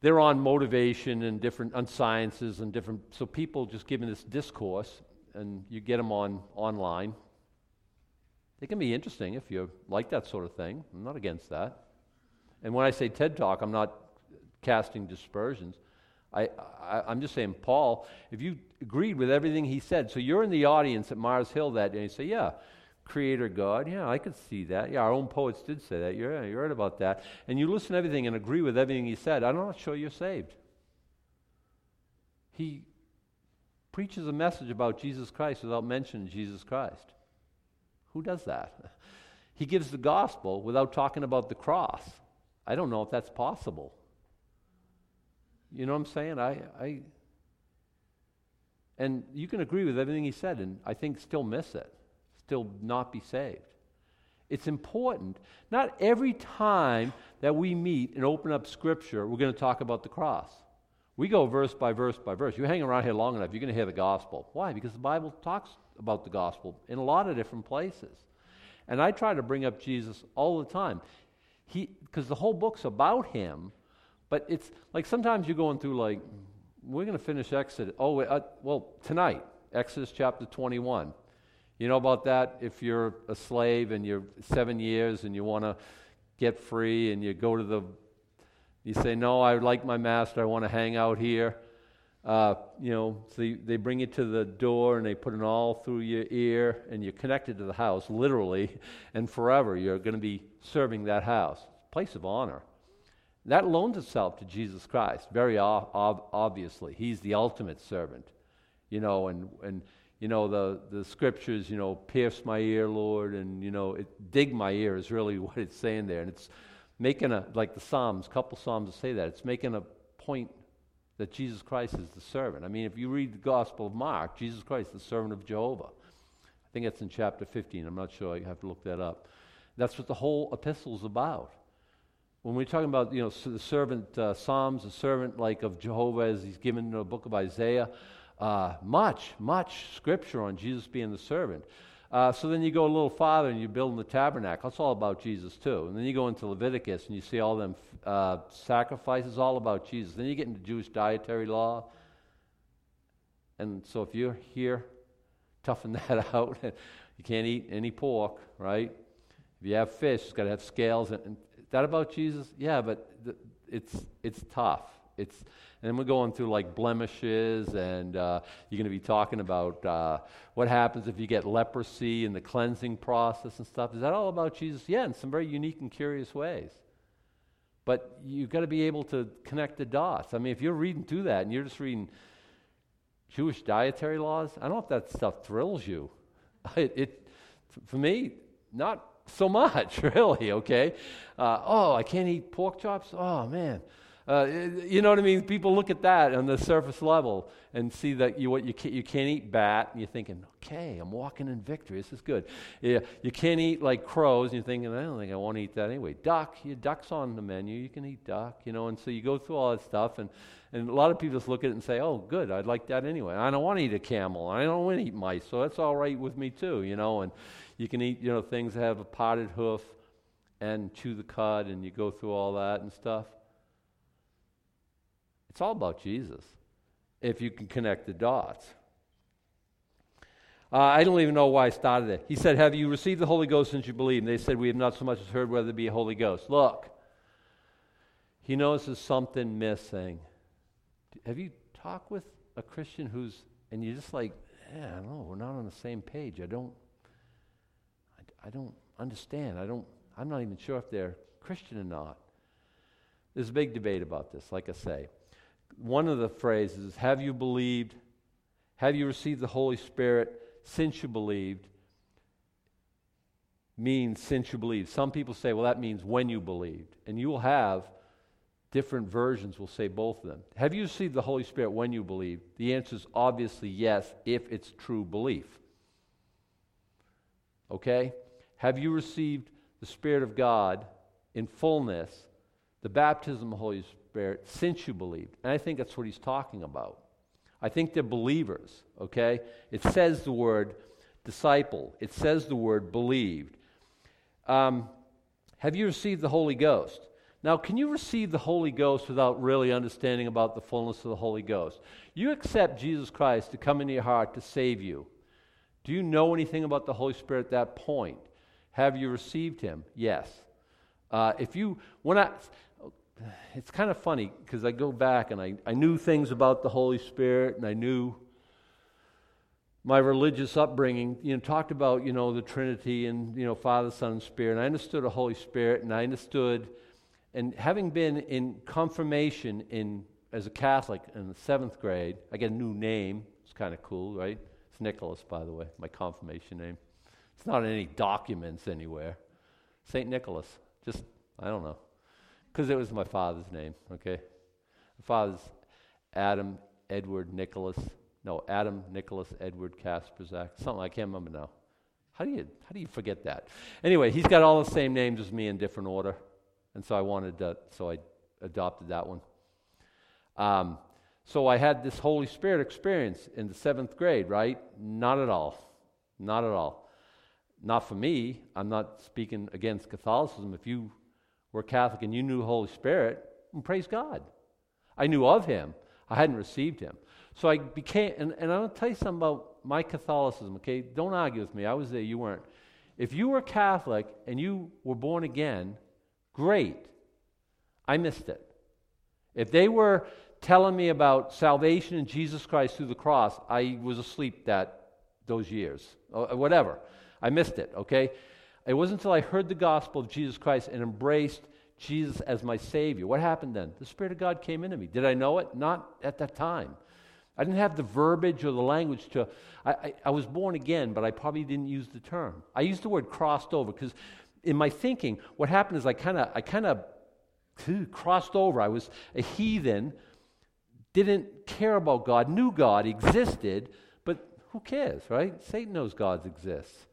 they're on motivation and different, on sciences and different, so people just giving this discourse, and you get them on online, they can be interesting if you like that sort of thing. I'm not against that. And when I say TED Talk, I'm not casting dispersions. I, I, am just saying, Paul, if you agreed with everything he said, so you're in the audience at Mars Hill that day, and you say, Yeah, Creator God, yeah, I could see that. Yeah, our own poets did say that. You're, you're about that. And you listen to everything and agree with everything he said, I'm not sure you're saved. He preaches a message about Jesus Christ without mentioning Jesus Christ. Who does that? He gives the gospel without talking about the cross. I don't know if that's possible. You know what I'm saying? I, I and you can agree with everything he said, and I think still miss it, still not be saved. It's important. Not every time that we meet and open up Scripture, we're going to talk about the cross. We go verse by verse by verse. You hang around here long enough, you're going to hear the gospel. Why? Because the Bible talks about the gospel in a lot of different places. And I try to bring up Jesus all the time. He because the whole book's about him, but it's like sometimes you're going through like we're going to finish Exodus. Oh, uh, well, tonight, Exodus chapter 21. You know about that? If you're a slave and you're seven years and you want to get free and you go to the, you say, No, I like my master, I want to hang out here. Uh, you know, so you, they bring you to the door and they put an awl through your ear and you're connected to the house, literally, and forever. You're going to be serving that house. Place of honor. That loans itself to Jesus Christ, very ob- obviously. He's the ultimate servant, you know, and, and you know, the, the scriptures, you know, pierce my ear, Lord, and, you know, it, dig my ear is really what it's saying there. And it's making a, like the Psalms, a couple Psalms say that, it's making a point that Jesus Christ is the servant. I mean, if you read the Gospel of Mark, Jesus Christ, the servant of Jehovah. I think it's in chapter 15. I'm not sure. I have to look that up. That's what the whole epistle is about. When we're talking about, you know, the servant, uh, Psalms, the servant like of Jehovah as he's given in the book of Isaiah, uh, much, much scripture on Jesus being the servant. Uh, so then you go a little farther and you're building the tabernacle. It's all about Jesus too. And then you go into Leviticus and you see all them uh, sacrifices, all about Jesus. Then you get into Jewish dietary law. And so if you're here, toughen that out. you can't eat any pork, right? If you have fish, it's got to have scales. And, and that about Jesus? Yeah, but th- it's it's tough. It's and we're going through like blemishes, and uh, you're going to be talking about uh, what happens if you get leprosy and the cleansing process and stuff. Is that all about Jesus? Yeah, in some very unique and curious ways. But you've got to be able to connect the dots. I mean, if you're reading through that and you're just reading Jewish dietary laws, I don't know if that stuff thrills you. It, it for me, not so much, really, okay? Uh, oh, I can't eat pork chops? Oh, man. Uh, you know what I mean? People look at that on the surface level and see that you, what, you, can't, you can't eat bat, and you're thinking, okay, I'm walking in victory. This is good. Yeah, you can't eat like crows, and you're thinking, I don't think I want to eat that anyway. Duck, your duck's on the menu. You can eat duck, you know. And so you go through all that stuff, and, and a lot of people just look at it and say, oh, good, I'd like that anyway. I don't want to eat a camel. I don't want to eat mice, so that's all right with me too, you know. And you can eat, you know, things that have a potted hoof and chew the cud, and you go through all that and stuff. It's all about Jesus if you can connect the dots. Uh, I don't even know why I started it. He said, Have you received the Holy Ghost since you believe? And they said, We have not so much as heard whether it be a Holy Ghost. Look, he there's something missing. Have you talked with a Christian who's, and you're just like, Yeah, I don't know, we're not on the same page. I don't, I, I don't understand. I don't, I'm not even sure if they're Christian or not. There's a big debate about this, like I say one of the phrases, have you believed? Have you received the Holy Spirit since you believed? Means since you believed. Some people say, well, that means when you believed. And you will have different versions will say both of them. Have you received the Holy Spirit when you believed? The answer is obviously yes, if it's true belief. Okay? Have you received the Spirit of God in fullness, the baptism of the Holy Spirit since you believed. And I think that's what he's talking about. I think they're believers, okay? It says the word disciple, it says the word believed. Um, have you received the Holy Ghost? Now, can you receive the Holy Ghost without really understanding about the fullness of the Holy Ghost? You accept Jesus Christ to come into your heart to save you. Do you know anything about the Holy Spirit at that point? Have you received him? Yes. Uh, if you, when I, it's kind of funny because I go back and I, I knew things about the Holy Spirit and I knew my religious upbringing, you know, talked about, you know, the Trinity and, you know, Father, Son, and Spirit. And I understood the Holy Spirit and I understood, and having been in confirmation in as a Catholic in the seventh grade, I get a new name. It's kind of cool, right? It's Nicholas, by the way, my confirmation name. It's not in any documents anywhere. St. Nicholas. Just, I don't know because it was my father's name, okay? My father's Adam Edward Nicholas. No, Adam Nicholas Edward Kasperzak. Something I can't remember now. How do you how do you forget that? Anyway, he's got all the same names as me in different order, and so I wanted to, so I adopted that one. Um, So I had this Holy Spirit experience in the seventh grade, right? Not at all. Not at all. Not for me. I'm not speaking against Catholicism. If you were Catholic and you knew the Holy Spirit, and praise God. I knew of Him. I hadn't received Him. So I became, and, and I'm going to tell you something about my Catholicism, okay? Don't argue with me. I was there, you weren't. If you were Catholic and you were born again, great. I missed it. If they were telling me about salvation in Jesus Christ through the cross, I was asleep that those years, or whatever. I missed it, okay? It wasn't until I heard the gospel of Jesus Christ and embraced Jesus as my Savior. What happened then? The Spirit of God came into me. Did I know it? Not at that time. I didn't have the verbiage or the language to. I, I, I was born again, but I probably didn't use the term. I used the word crossed over because in my thinking, what happened is I kind of I kind of crossed over. I was a heathen, didn't care about God, knew God existed, but who cares, right? Satan knows God exists.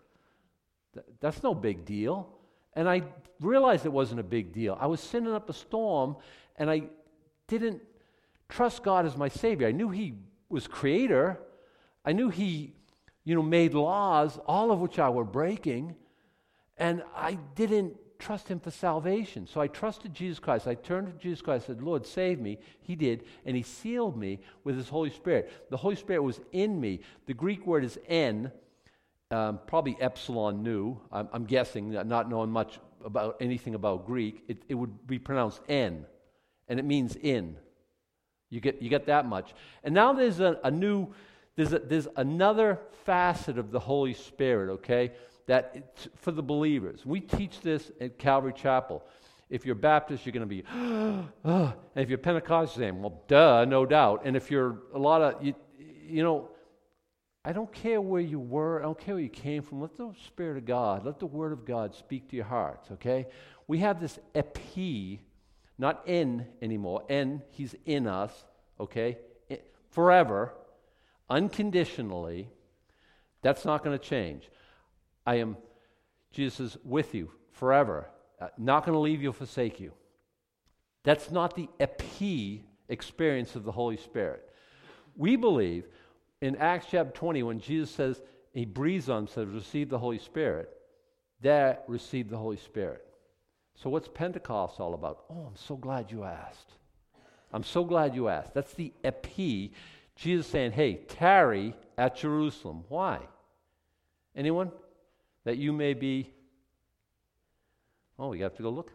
That's no big deal. And I realized it wasn't a big deal. I was sending up a storm, and I didn't trust God as my Savior. I knew He was Creator. I knew He, you know, made laws, all of which I were breaking, and I didn't trust Him for salvation. So I trusted Jesus Christ. I turned to Jesus Christ. I said, "Lord, save me." He did, and He sealed me with His Holy Spirit. The Holy Spirit was in me. The Greek word is "en." Um, probably Epsilon nu, I'm, I'm, guessing, not knowing much about anything about Greek, it, it would be pronounced N, and it means in. You get, you get that much. And now there's a, a new, there's, a, there's another facet of the Holy Spirit, okay, that for the believers. We teach this at Calvary Chapel. If you're Baptist, you're going to be, and if you're Pentecostal, saying, well, duh, no doubt. And if you're a lot of, you, you know, I don't care where you were, I don't care where you came from. Let the Spirit of God, let the Word of God speak to your hearts, okay? We have this epi, not in anymore. En, He's in us, okay? Forever, unconditionally. That's not going to change. I am, Jesus is with you forever, uh, not going to leave you, forsake you. That's not the epi experience of the Holy Spirit. We believe in Acts chapter 20, when Jesus says, he breathes on them, says, receive the Holy Spirit, there received the Holy Spirit. So what's Pentecost all about? Oh, I'm so glad you asked. I'm so glad you asked. That's the epi. Jesus saying, hey, tarry at Jerusalem. Why? Anyone? That you may be. Oh, we have to go look.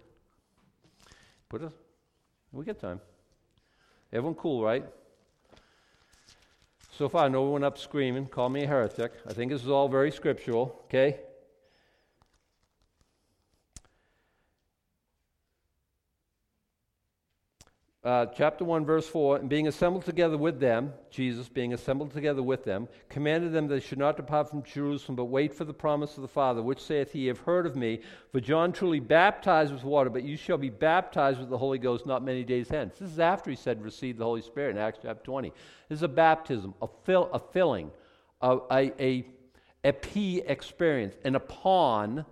Put us. We get time. Everyone cool, right? So far, no one up screaming, call me a heretic. I think this is all very scriptural, okay? Uh, chapter 1, verse 4, and being assembled together with them, Jesus being assembled together with them, commanded them that they should not depart from Jerusalem, but wait for the promise of the Father, which saith he, have heard of me. For John truly baptized with water, but you shall be baptized with the Holy Ghost not many days hence. This is after he said, receive the Holy Spirit in Acts chapter 20. This is a baptism, a, fill, a filling, a, a, a epi experience, and upon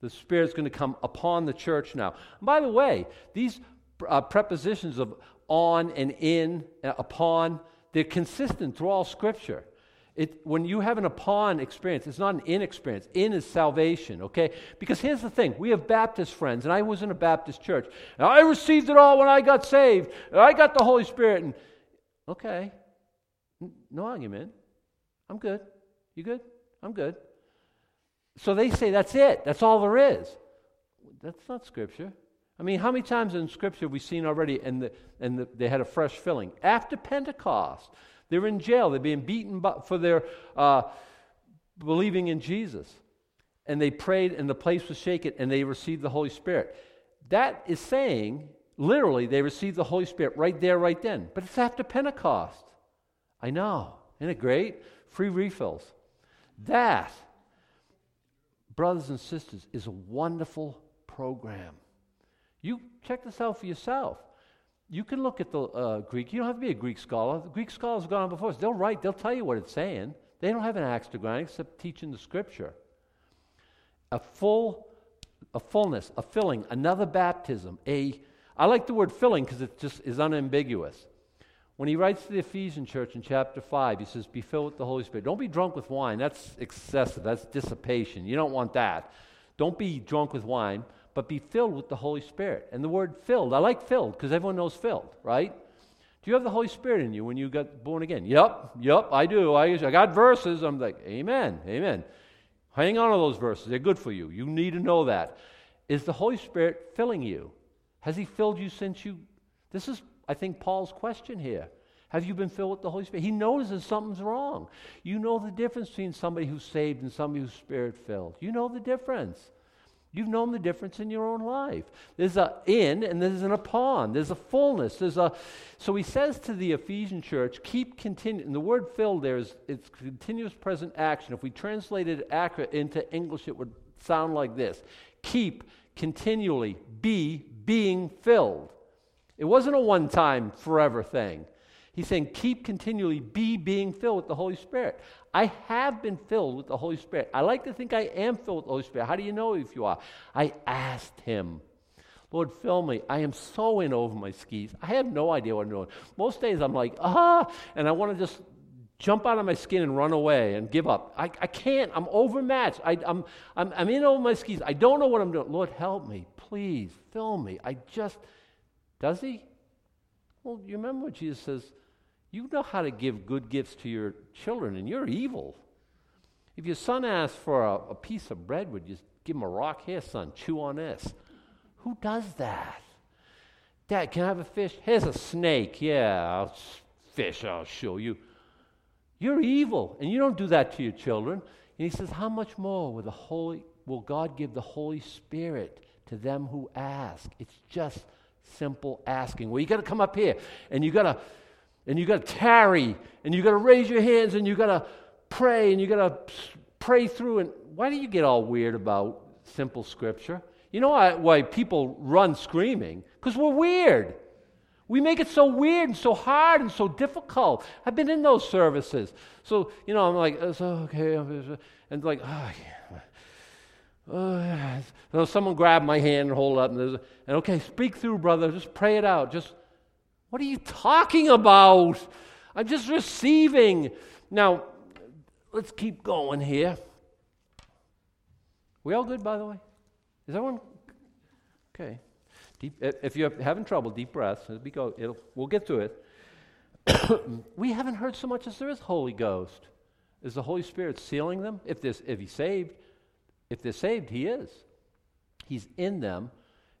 the Spirit's going to come upon the church now. And by the way, these uh, prepositions of on and in, uh, upon, they're consistent through all Scripture. It, when you have an upon experience, it's not an in experience. In is salvation, okay? Because here's the thing we have Baptist friends, and I was in a Baptist church, and I received it all when I got saved, I got the Holy Spirit. And, okay, no argument. I'm good. You good? I'm good. So they say that's it, that's all there is. That's not Scripture. I mean, how many times in Scripture have we seen already and, the, and the, they had a fresh filling? After Pentecost, they're in jail. They're being beaten for their uh, believing in Jesus. And they prayed, and the place was shaken, and they received the Holy Spirit. That is saying, literally, they received the Holy Spirit right there, right then. But it's after Pentecost. I know. Isn't it great? Free refills. That, brothers and sisters, is a wonderful program. You check this out for yourself. You can look at the uh, Greek. You don't have to be a Greek scholar. The Greek scholars have gone on before us. They'll write, they'll tell you what it's saying. They don't have an axe to grind except teaching the scripture. A full, a fullness, a filling, another baptism. A, I like the word filling because it just is unambiguous. When he writes to the Ephesian church in chapter 5, he says, Be filled with the Holy Spirit. Don't be drunk with wine. That's excessive. That's dissipation. You don't want that. Don't be drunk with wine, but be filled with the Holy Spirit. And the word filled, I like filled because everyone knows filled, right? Do you have the Holy Spirit in you when you got born again? Yep, yep, I do. I, I got verses. I'm like, Amen, amen. Hang on to those verses. They're good for you. You need to know that. Is the Holy Spirit filling you? Has He filled you since you? This is I think Paul's question here. Have you been filled with the Holy Spirit? He notices something's wrong. You know the difference between somebody who's saved and somebody who's spirit filled. You know the difference. You've known the difference in your own life. There's a in and there's an upon. There's a fullness. There's a so he says to the Ephesian church, keep continuing. And the word filled there is it's continuous present action. If we translated it accurate into English, it would sound like this: keep continually be being filled. It wasn't a one time, forever thing. He's saying, keep continually be being filled with the Holy Spirit. I have been filled with the Holy Spirit. I like to think I am filled with the Holy Spirit. How do you know if you are? I asked Him, Lord, fill me. I am so in over my skis. I have no idea what I'm doing. Most days I'm like, ah, and I want to just jump out of my skin and run away and give up. I, I can't. I'm overmatched. I, I'm, I'm, I'm in over my skis. I don't know what I'm doing. Lord, help me. Please fill me. I just. Does he? Well, you remember what Jesus says, you know how to give good gifts to your children, and you're evil. If your son asks for a, a piece of bread, would you give him a rock? Here, son, chew on this. Who does that? Dad, can I have a fish? Here's a snake. Yeah, I'll fish, I'll show you. You're evil, and you don't do that to your children. And he says, How much more will the Holy will God give the Holy Spirit to them who ask? It's just simple asking. Well, you got to come up here and you got to and you got to tarry and you got to raise your hands and you got to pray and you got to pray through and why do you get all weird about simple scripture? You know why, why people run screaming? Because we're weird. We make it so weird and so hard and so difficult. I've been in those services. So, you know, I'm like, okay. And like, oh, yeah. Uh, so someone grabbed my hand and hold up, and, and okay, speak through, brother. Just pray it out. Just, what are you talking about? I'm just receiving. Now, let's keep going here. We all good, by the way? Is everyone okay? Deep, if you're having trouble, deep breaths. As we go, we'll get to it. we haven't heard so much as there is Holy Ghost. Is the Holy Spirit sealing them? If, this, if He's saved, if they're saved, He is. He's in them.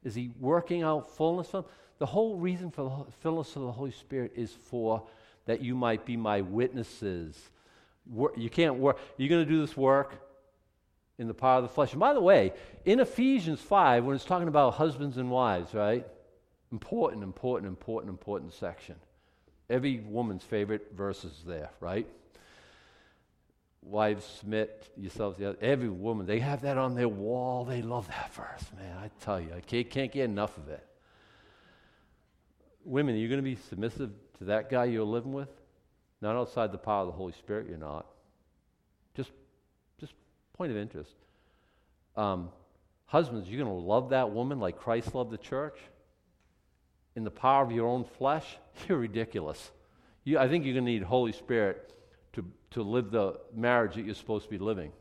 Is He working out fullness of them? The whole reason for the fullness of the Holy Spirit is for that you might be my witnesses. You can't work. You're going to do this work in the power of the flesh. And by the way, in Ephesians 5, when it's talking about husbands and wives, right? Important, important, important, important section. Every woman's favorite verse is there, right? wives submit yourselves every woman they have that on their wall they love that verse man i tell you i can't, can't get enough of it women you're you going to be submissive to that guy you're living with? Not outside the power of the holy spirit you're not. Just just point of interest. Um, husbands you're going to love that woman like christ loved the church? In the power of your own flesh? You're ridiculous. You, i think you're going to need holy spirit to, to live the marriage that you're supposed to be living.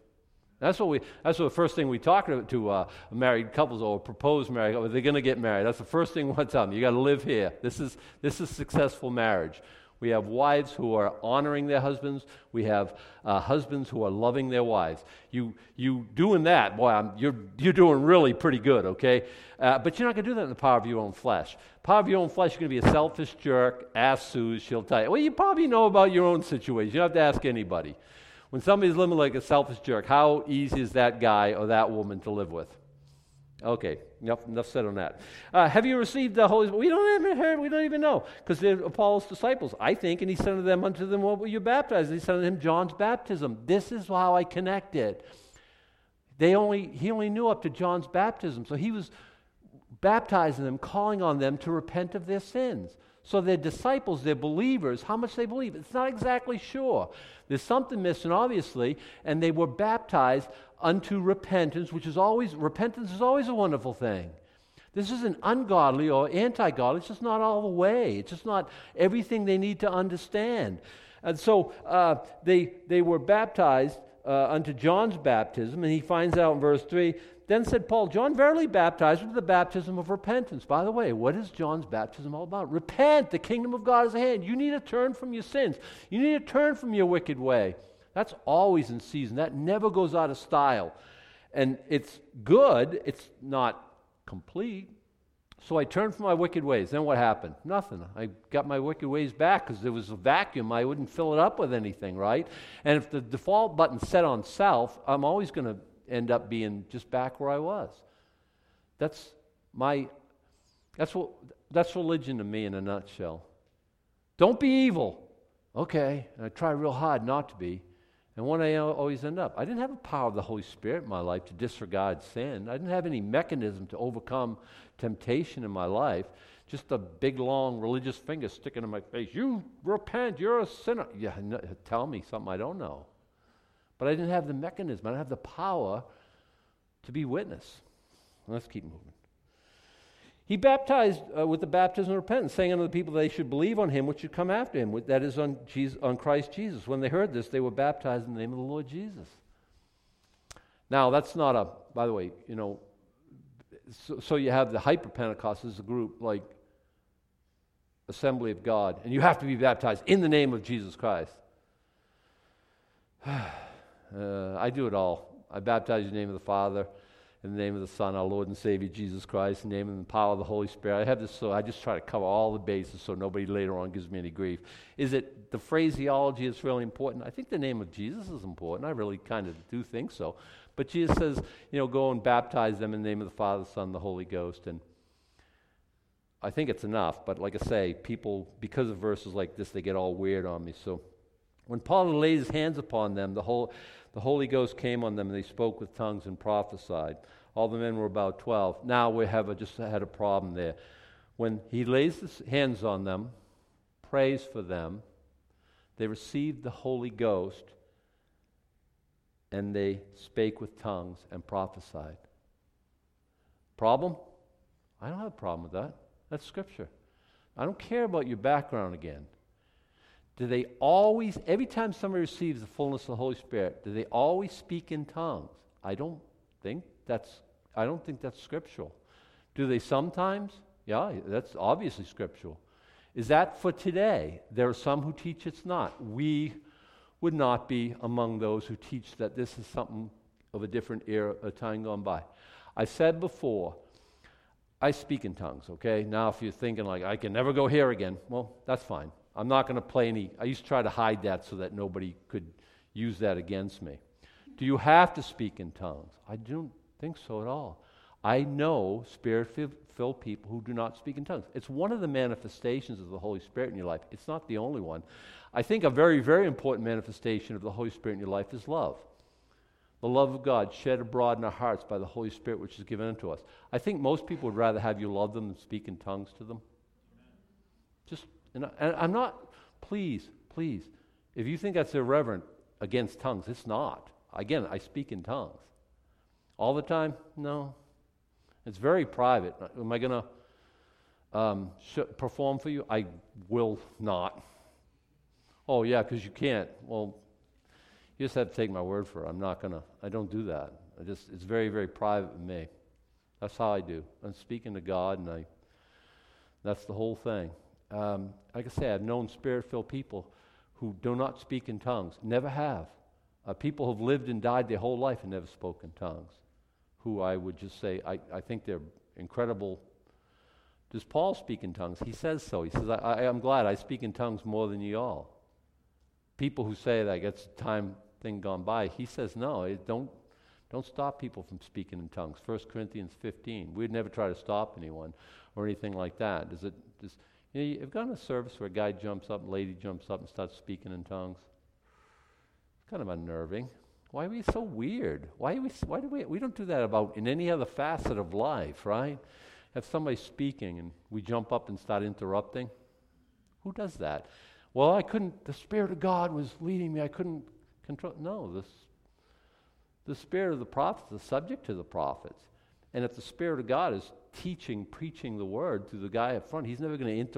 That's what we. That's what the first thing we talk to, to uh, married couples or proposed married. Are they're going to get married? That's the first thing we want to tell them. You got to live here. This is this is successful marriage. We have wives who are honoring their husbands. We have uh, husbands who are loving their wives. You, you doing that, boy, I'm, you're, you're doing really pretty good, okay? Uh, but you're not going to do that in the power of your own flesh. Power of your own flesh, you're going to be a selfish jerk. Ask Sue, she'll tell you. Well, you probably know about your own situation. You don't have to ask anybody. When somebody's living like a selfish jerk, how easy is that guy or that woman to live with? Okay, enough, enough said on that. Uh, have you received the Holy Spirit? We don't even heard, we don't even know, because they're Paul's disciples, I think, and he to them, unto them, what were you baptized? He said to them, John's baptism. This is how I connected. They only, he only knew up to John's baptism, so he was baptizing them, calling on them to repent of their sins. So they're disciples, they're believers. How much they believe? It's not exactly sure. There's something missing, obviously, and they were baptized unto repentance, which is always, repentance is always a wonderful thing. This isn't ungodly or anti godly. It's just not all the way. It's just not everything they need to understand. And so uh, they, they were baptized uh, unto John's baptism, and he finds out in verse 3 Then said Paul, John verily baptized with the baptism of repentance. By the way, what is John's baptism all about? Repent, the kingdom of God is at hand. You need to turn from your sins, you need to turn from your wicked way. That's always in season, that never goes out of style. And it's good, it's not complete. So I turned from my wicked ways. Then what happened? Nothing. I got my wicked ways back because there was a vacuum. I wouldn't fill it up with anything, right? And if the default button set on self, I'm always going to end up being just back where I was. That's my that's what that's religion to me in a nutshell. Don't be evil. Okay, and I try real hard not to be. And when I always end up, I didn't have the power of the Holy Spirit in my life to disregard sin. I didn't have any mechanism to overcome temptation in my life. Just a big, long religious finger sticking in my face. You repent, you're a sinner. Yeah, no, tell me something I don't know. But I didn't have the mechanism, I didn't have the power to be witness. Let's keep moving. He baptized uh, with the baptism of repentance, saying unto the people that they should believe on him which should come after him, that is, on, Jesus, on Christ Jesus. When they heard this, they were baptized in the name of the Lord Jesus. Now, that's not a, by the way, you know, so, so you have the hyper Pentecost as a group like Assembly of God, and you have to be baptized in the name of Jesus Christ. uh, I do it all. I baptize in the name of the Father in the name of the Son, our Lord and Savior Jesus Christ, in the name and the power of the Holy Spirit. I have this so I just try to cover all the bases so nobody later on gives me any grief. Is it the phraseology that's really important? I think the name of Jesus is important. I really kind of do think so. But Jesus says, you know, go and baptize them in the name of the Father, the Son, the Holy Ghost. And I think it's enough, but like I say, people, because of verses like this, they get all weird on me. So when Paul laid his hands upon them, the whole the Holy Ghost came on them, and they spoke with tongues and prophesied. All the men were about 12. Now we have a, just had a problem there. When he lays his hands on them, prays for them, they received the Holy Ghost, and they spake with tongues and prophesied. Problem? I don't have a problem with that. That's Scripture. I don't care about your background again do they always, every time somebody receives the fullness of the Holy Spirit, do they always speak in tongues? I don't think that's, I don't think that's scriptural. Do they sometimes? Yeah, that's obviously scriptural. Is that for today? There are some who teach it's not. We would not be among those who teach that this is something of a different era, a time gone by. I said before, I speak in tongues, okay? Now, if you're thinking like, I can never go here again, well, that's fine. I'm not going to play any. I used to try to hide that so that nobody could use that against me. Do you have to speak in tongues? I don't think so at all. I know spirit filled people who do not speak in tongues. It's one of the manifestations of the Holy Spirit in your life. It's not the only one. I think a very, very important manifestation of the Holy Spirit in your life is love. The love of God shed abroad in our hearts by the Holy Spirit, which is given unto us. I think most people would rather have you love them than speak in tongues to them. Just and, I, and I'm not, please, please, if you think that's irreverent against tongues, it's not. Again, I speak in tongues. All the time? No. It's very private. Am I going to um, sh- perform for you? I will not. Oh, yeah, because you can't. Well, you just have to take my word for it. I'm not going to, I don't do that. I just, it's very, very private with me. That's how I do. I'm speaking to God, and I, that's the whole thing. Um, like I say, I've known spirit filled people who do not speak in tongues, never have. Uh, people who've lived and died their whole life and never spoken tongues, who I would just say, I, I think they're incredible. Does Paul speak in tongues? He says so. He says, I, I, am glad I speak in tongues more than you all. People who say that it's time thing gone by, he says, no, it, don't, don't stop people from speaking in tongues. 1 Corinthians 15. We'd never try to stop anyone or anything like that. Does it, does, you know, you've gone to a service where a guy jumps up, lady jumps up and starts speaking in tongues. It's kind of unnerving. Why are we so weird? Why, are we, why do we, we don't do that about in any other facet of life, right? Have somebody speaking and we jump up and start interrupting. Who does that? Well, I couldn't, the Spirit of God was leading me. I couldn't control. No, this, the Spirit of the prophets is subject to the prophets. And if the Spirit of God is teaching, preaching the word to the guy up front. He's never going to interrupt.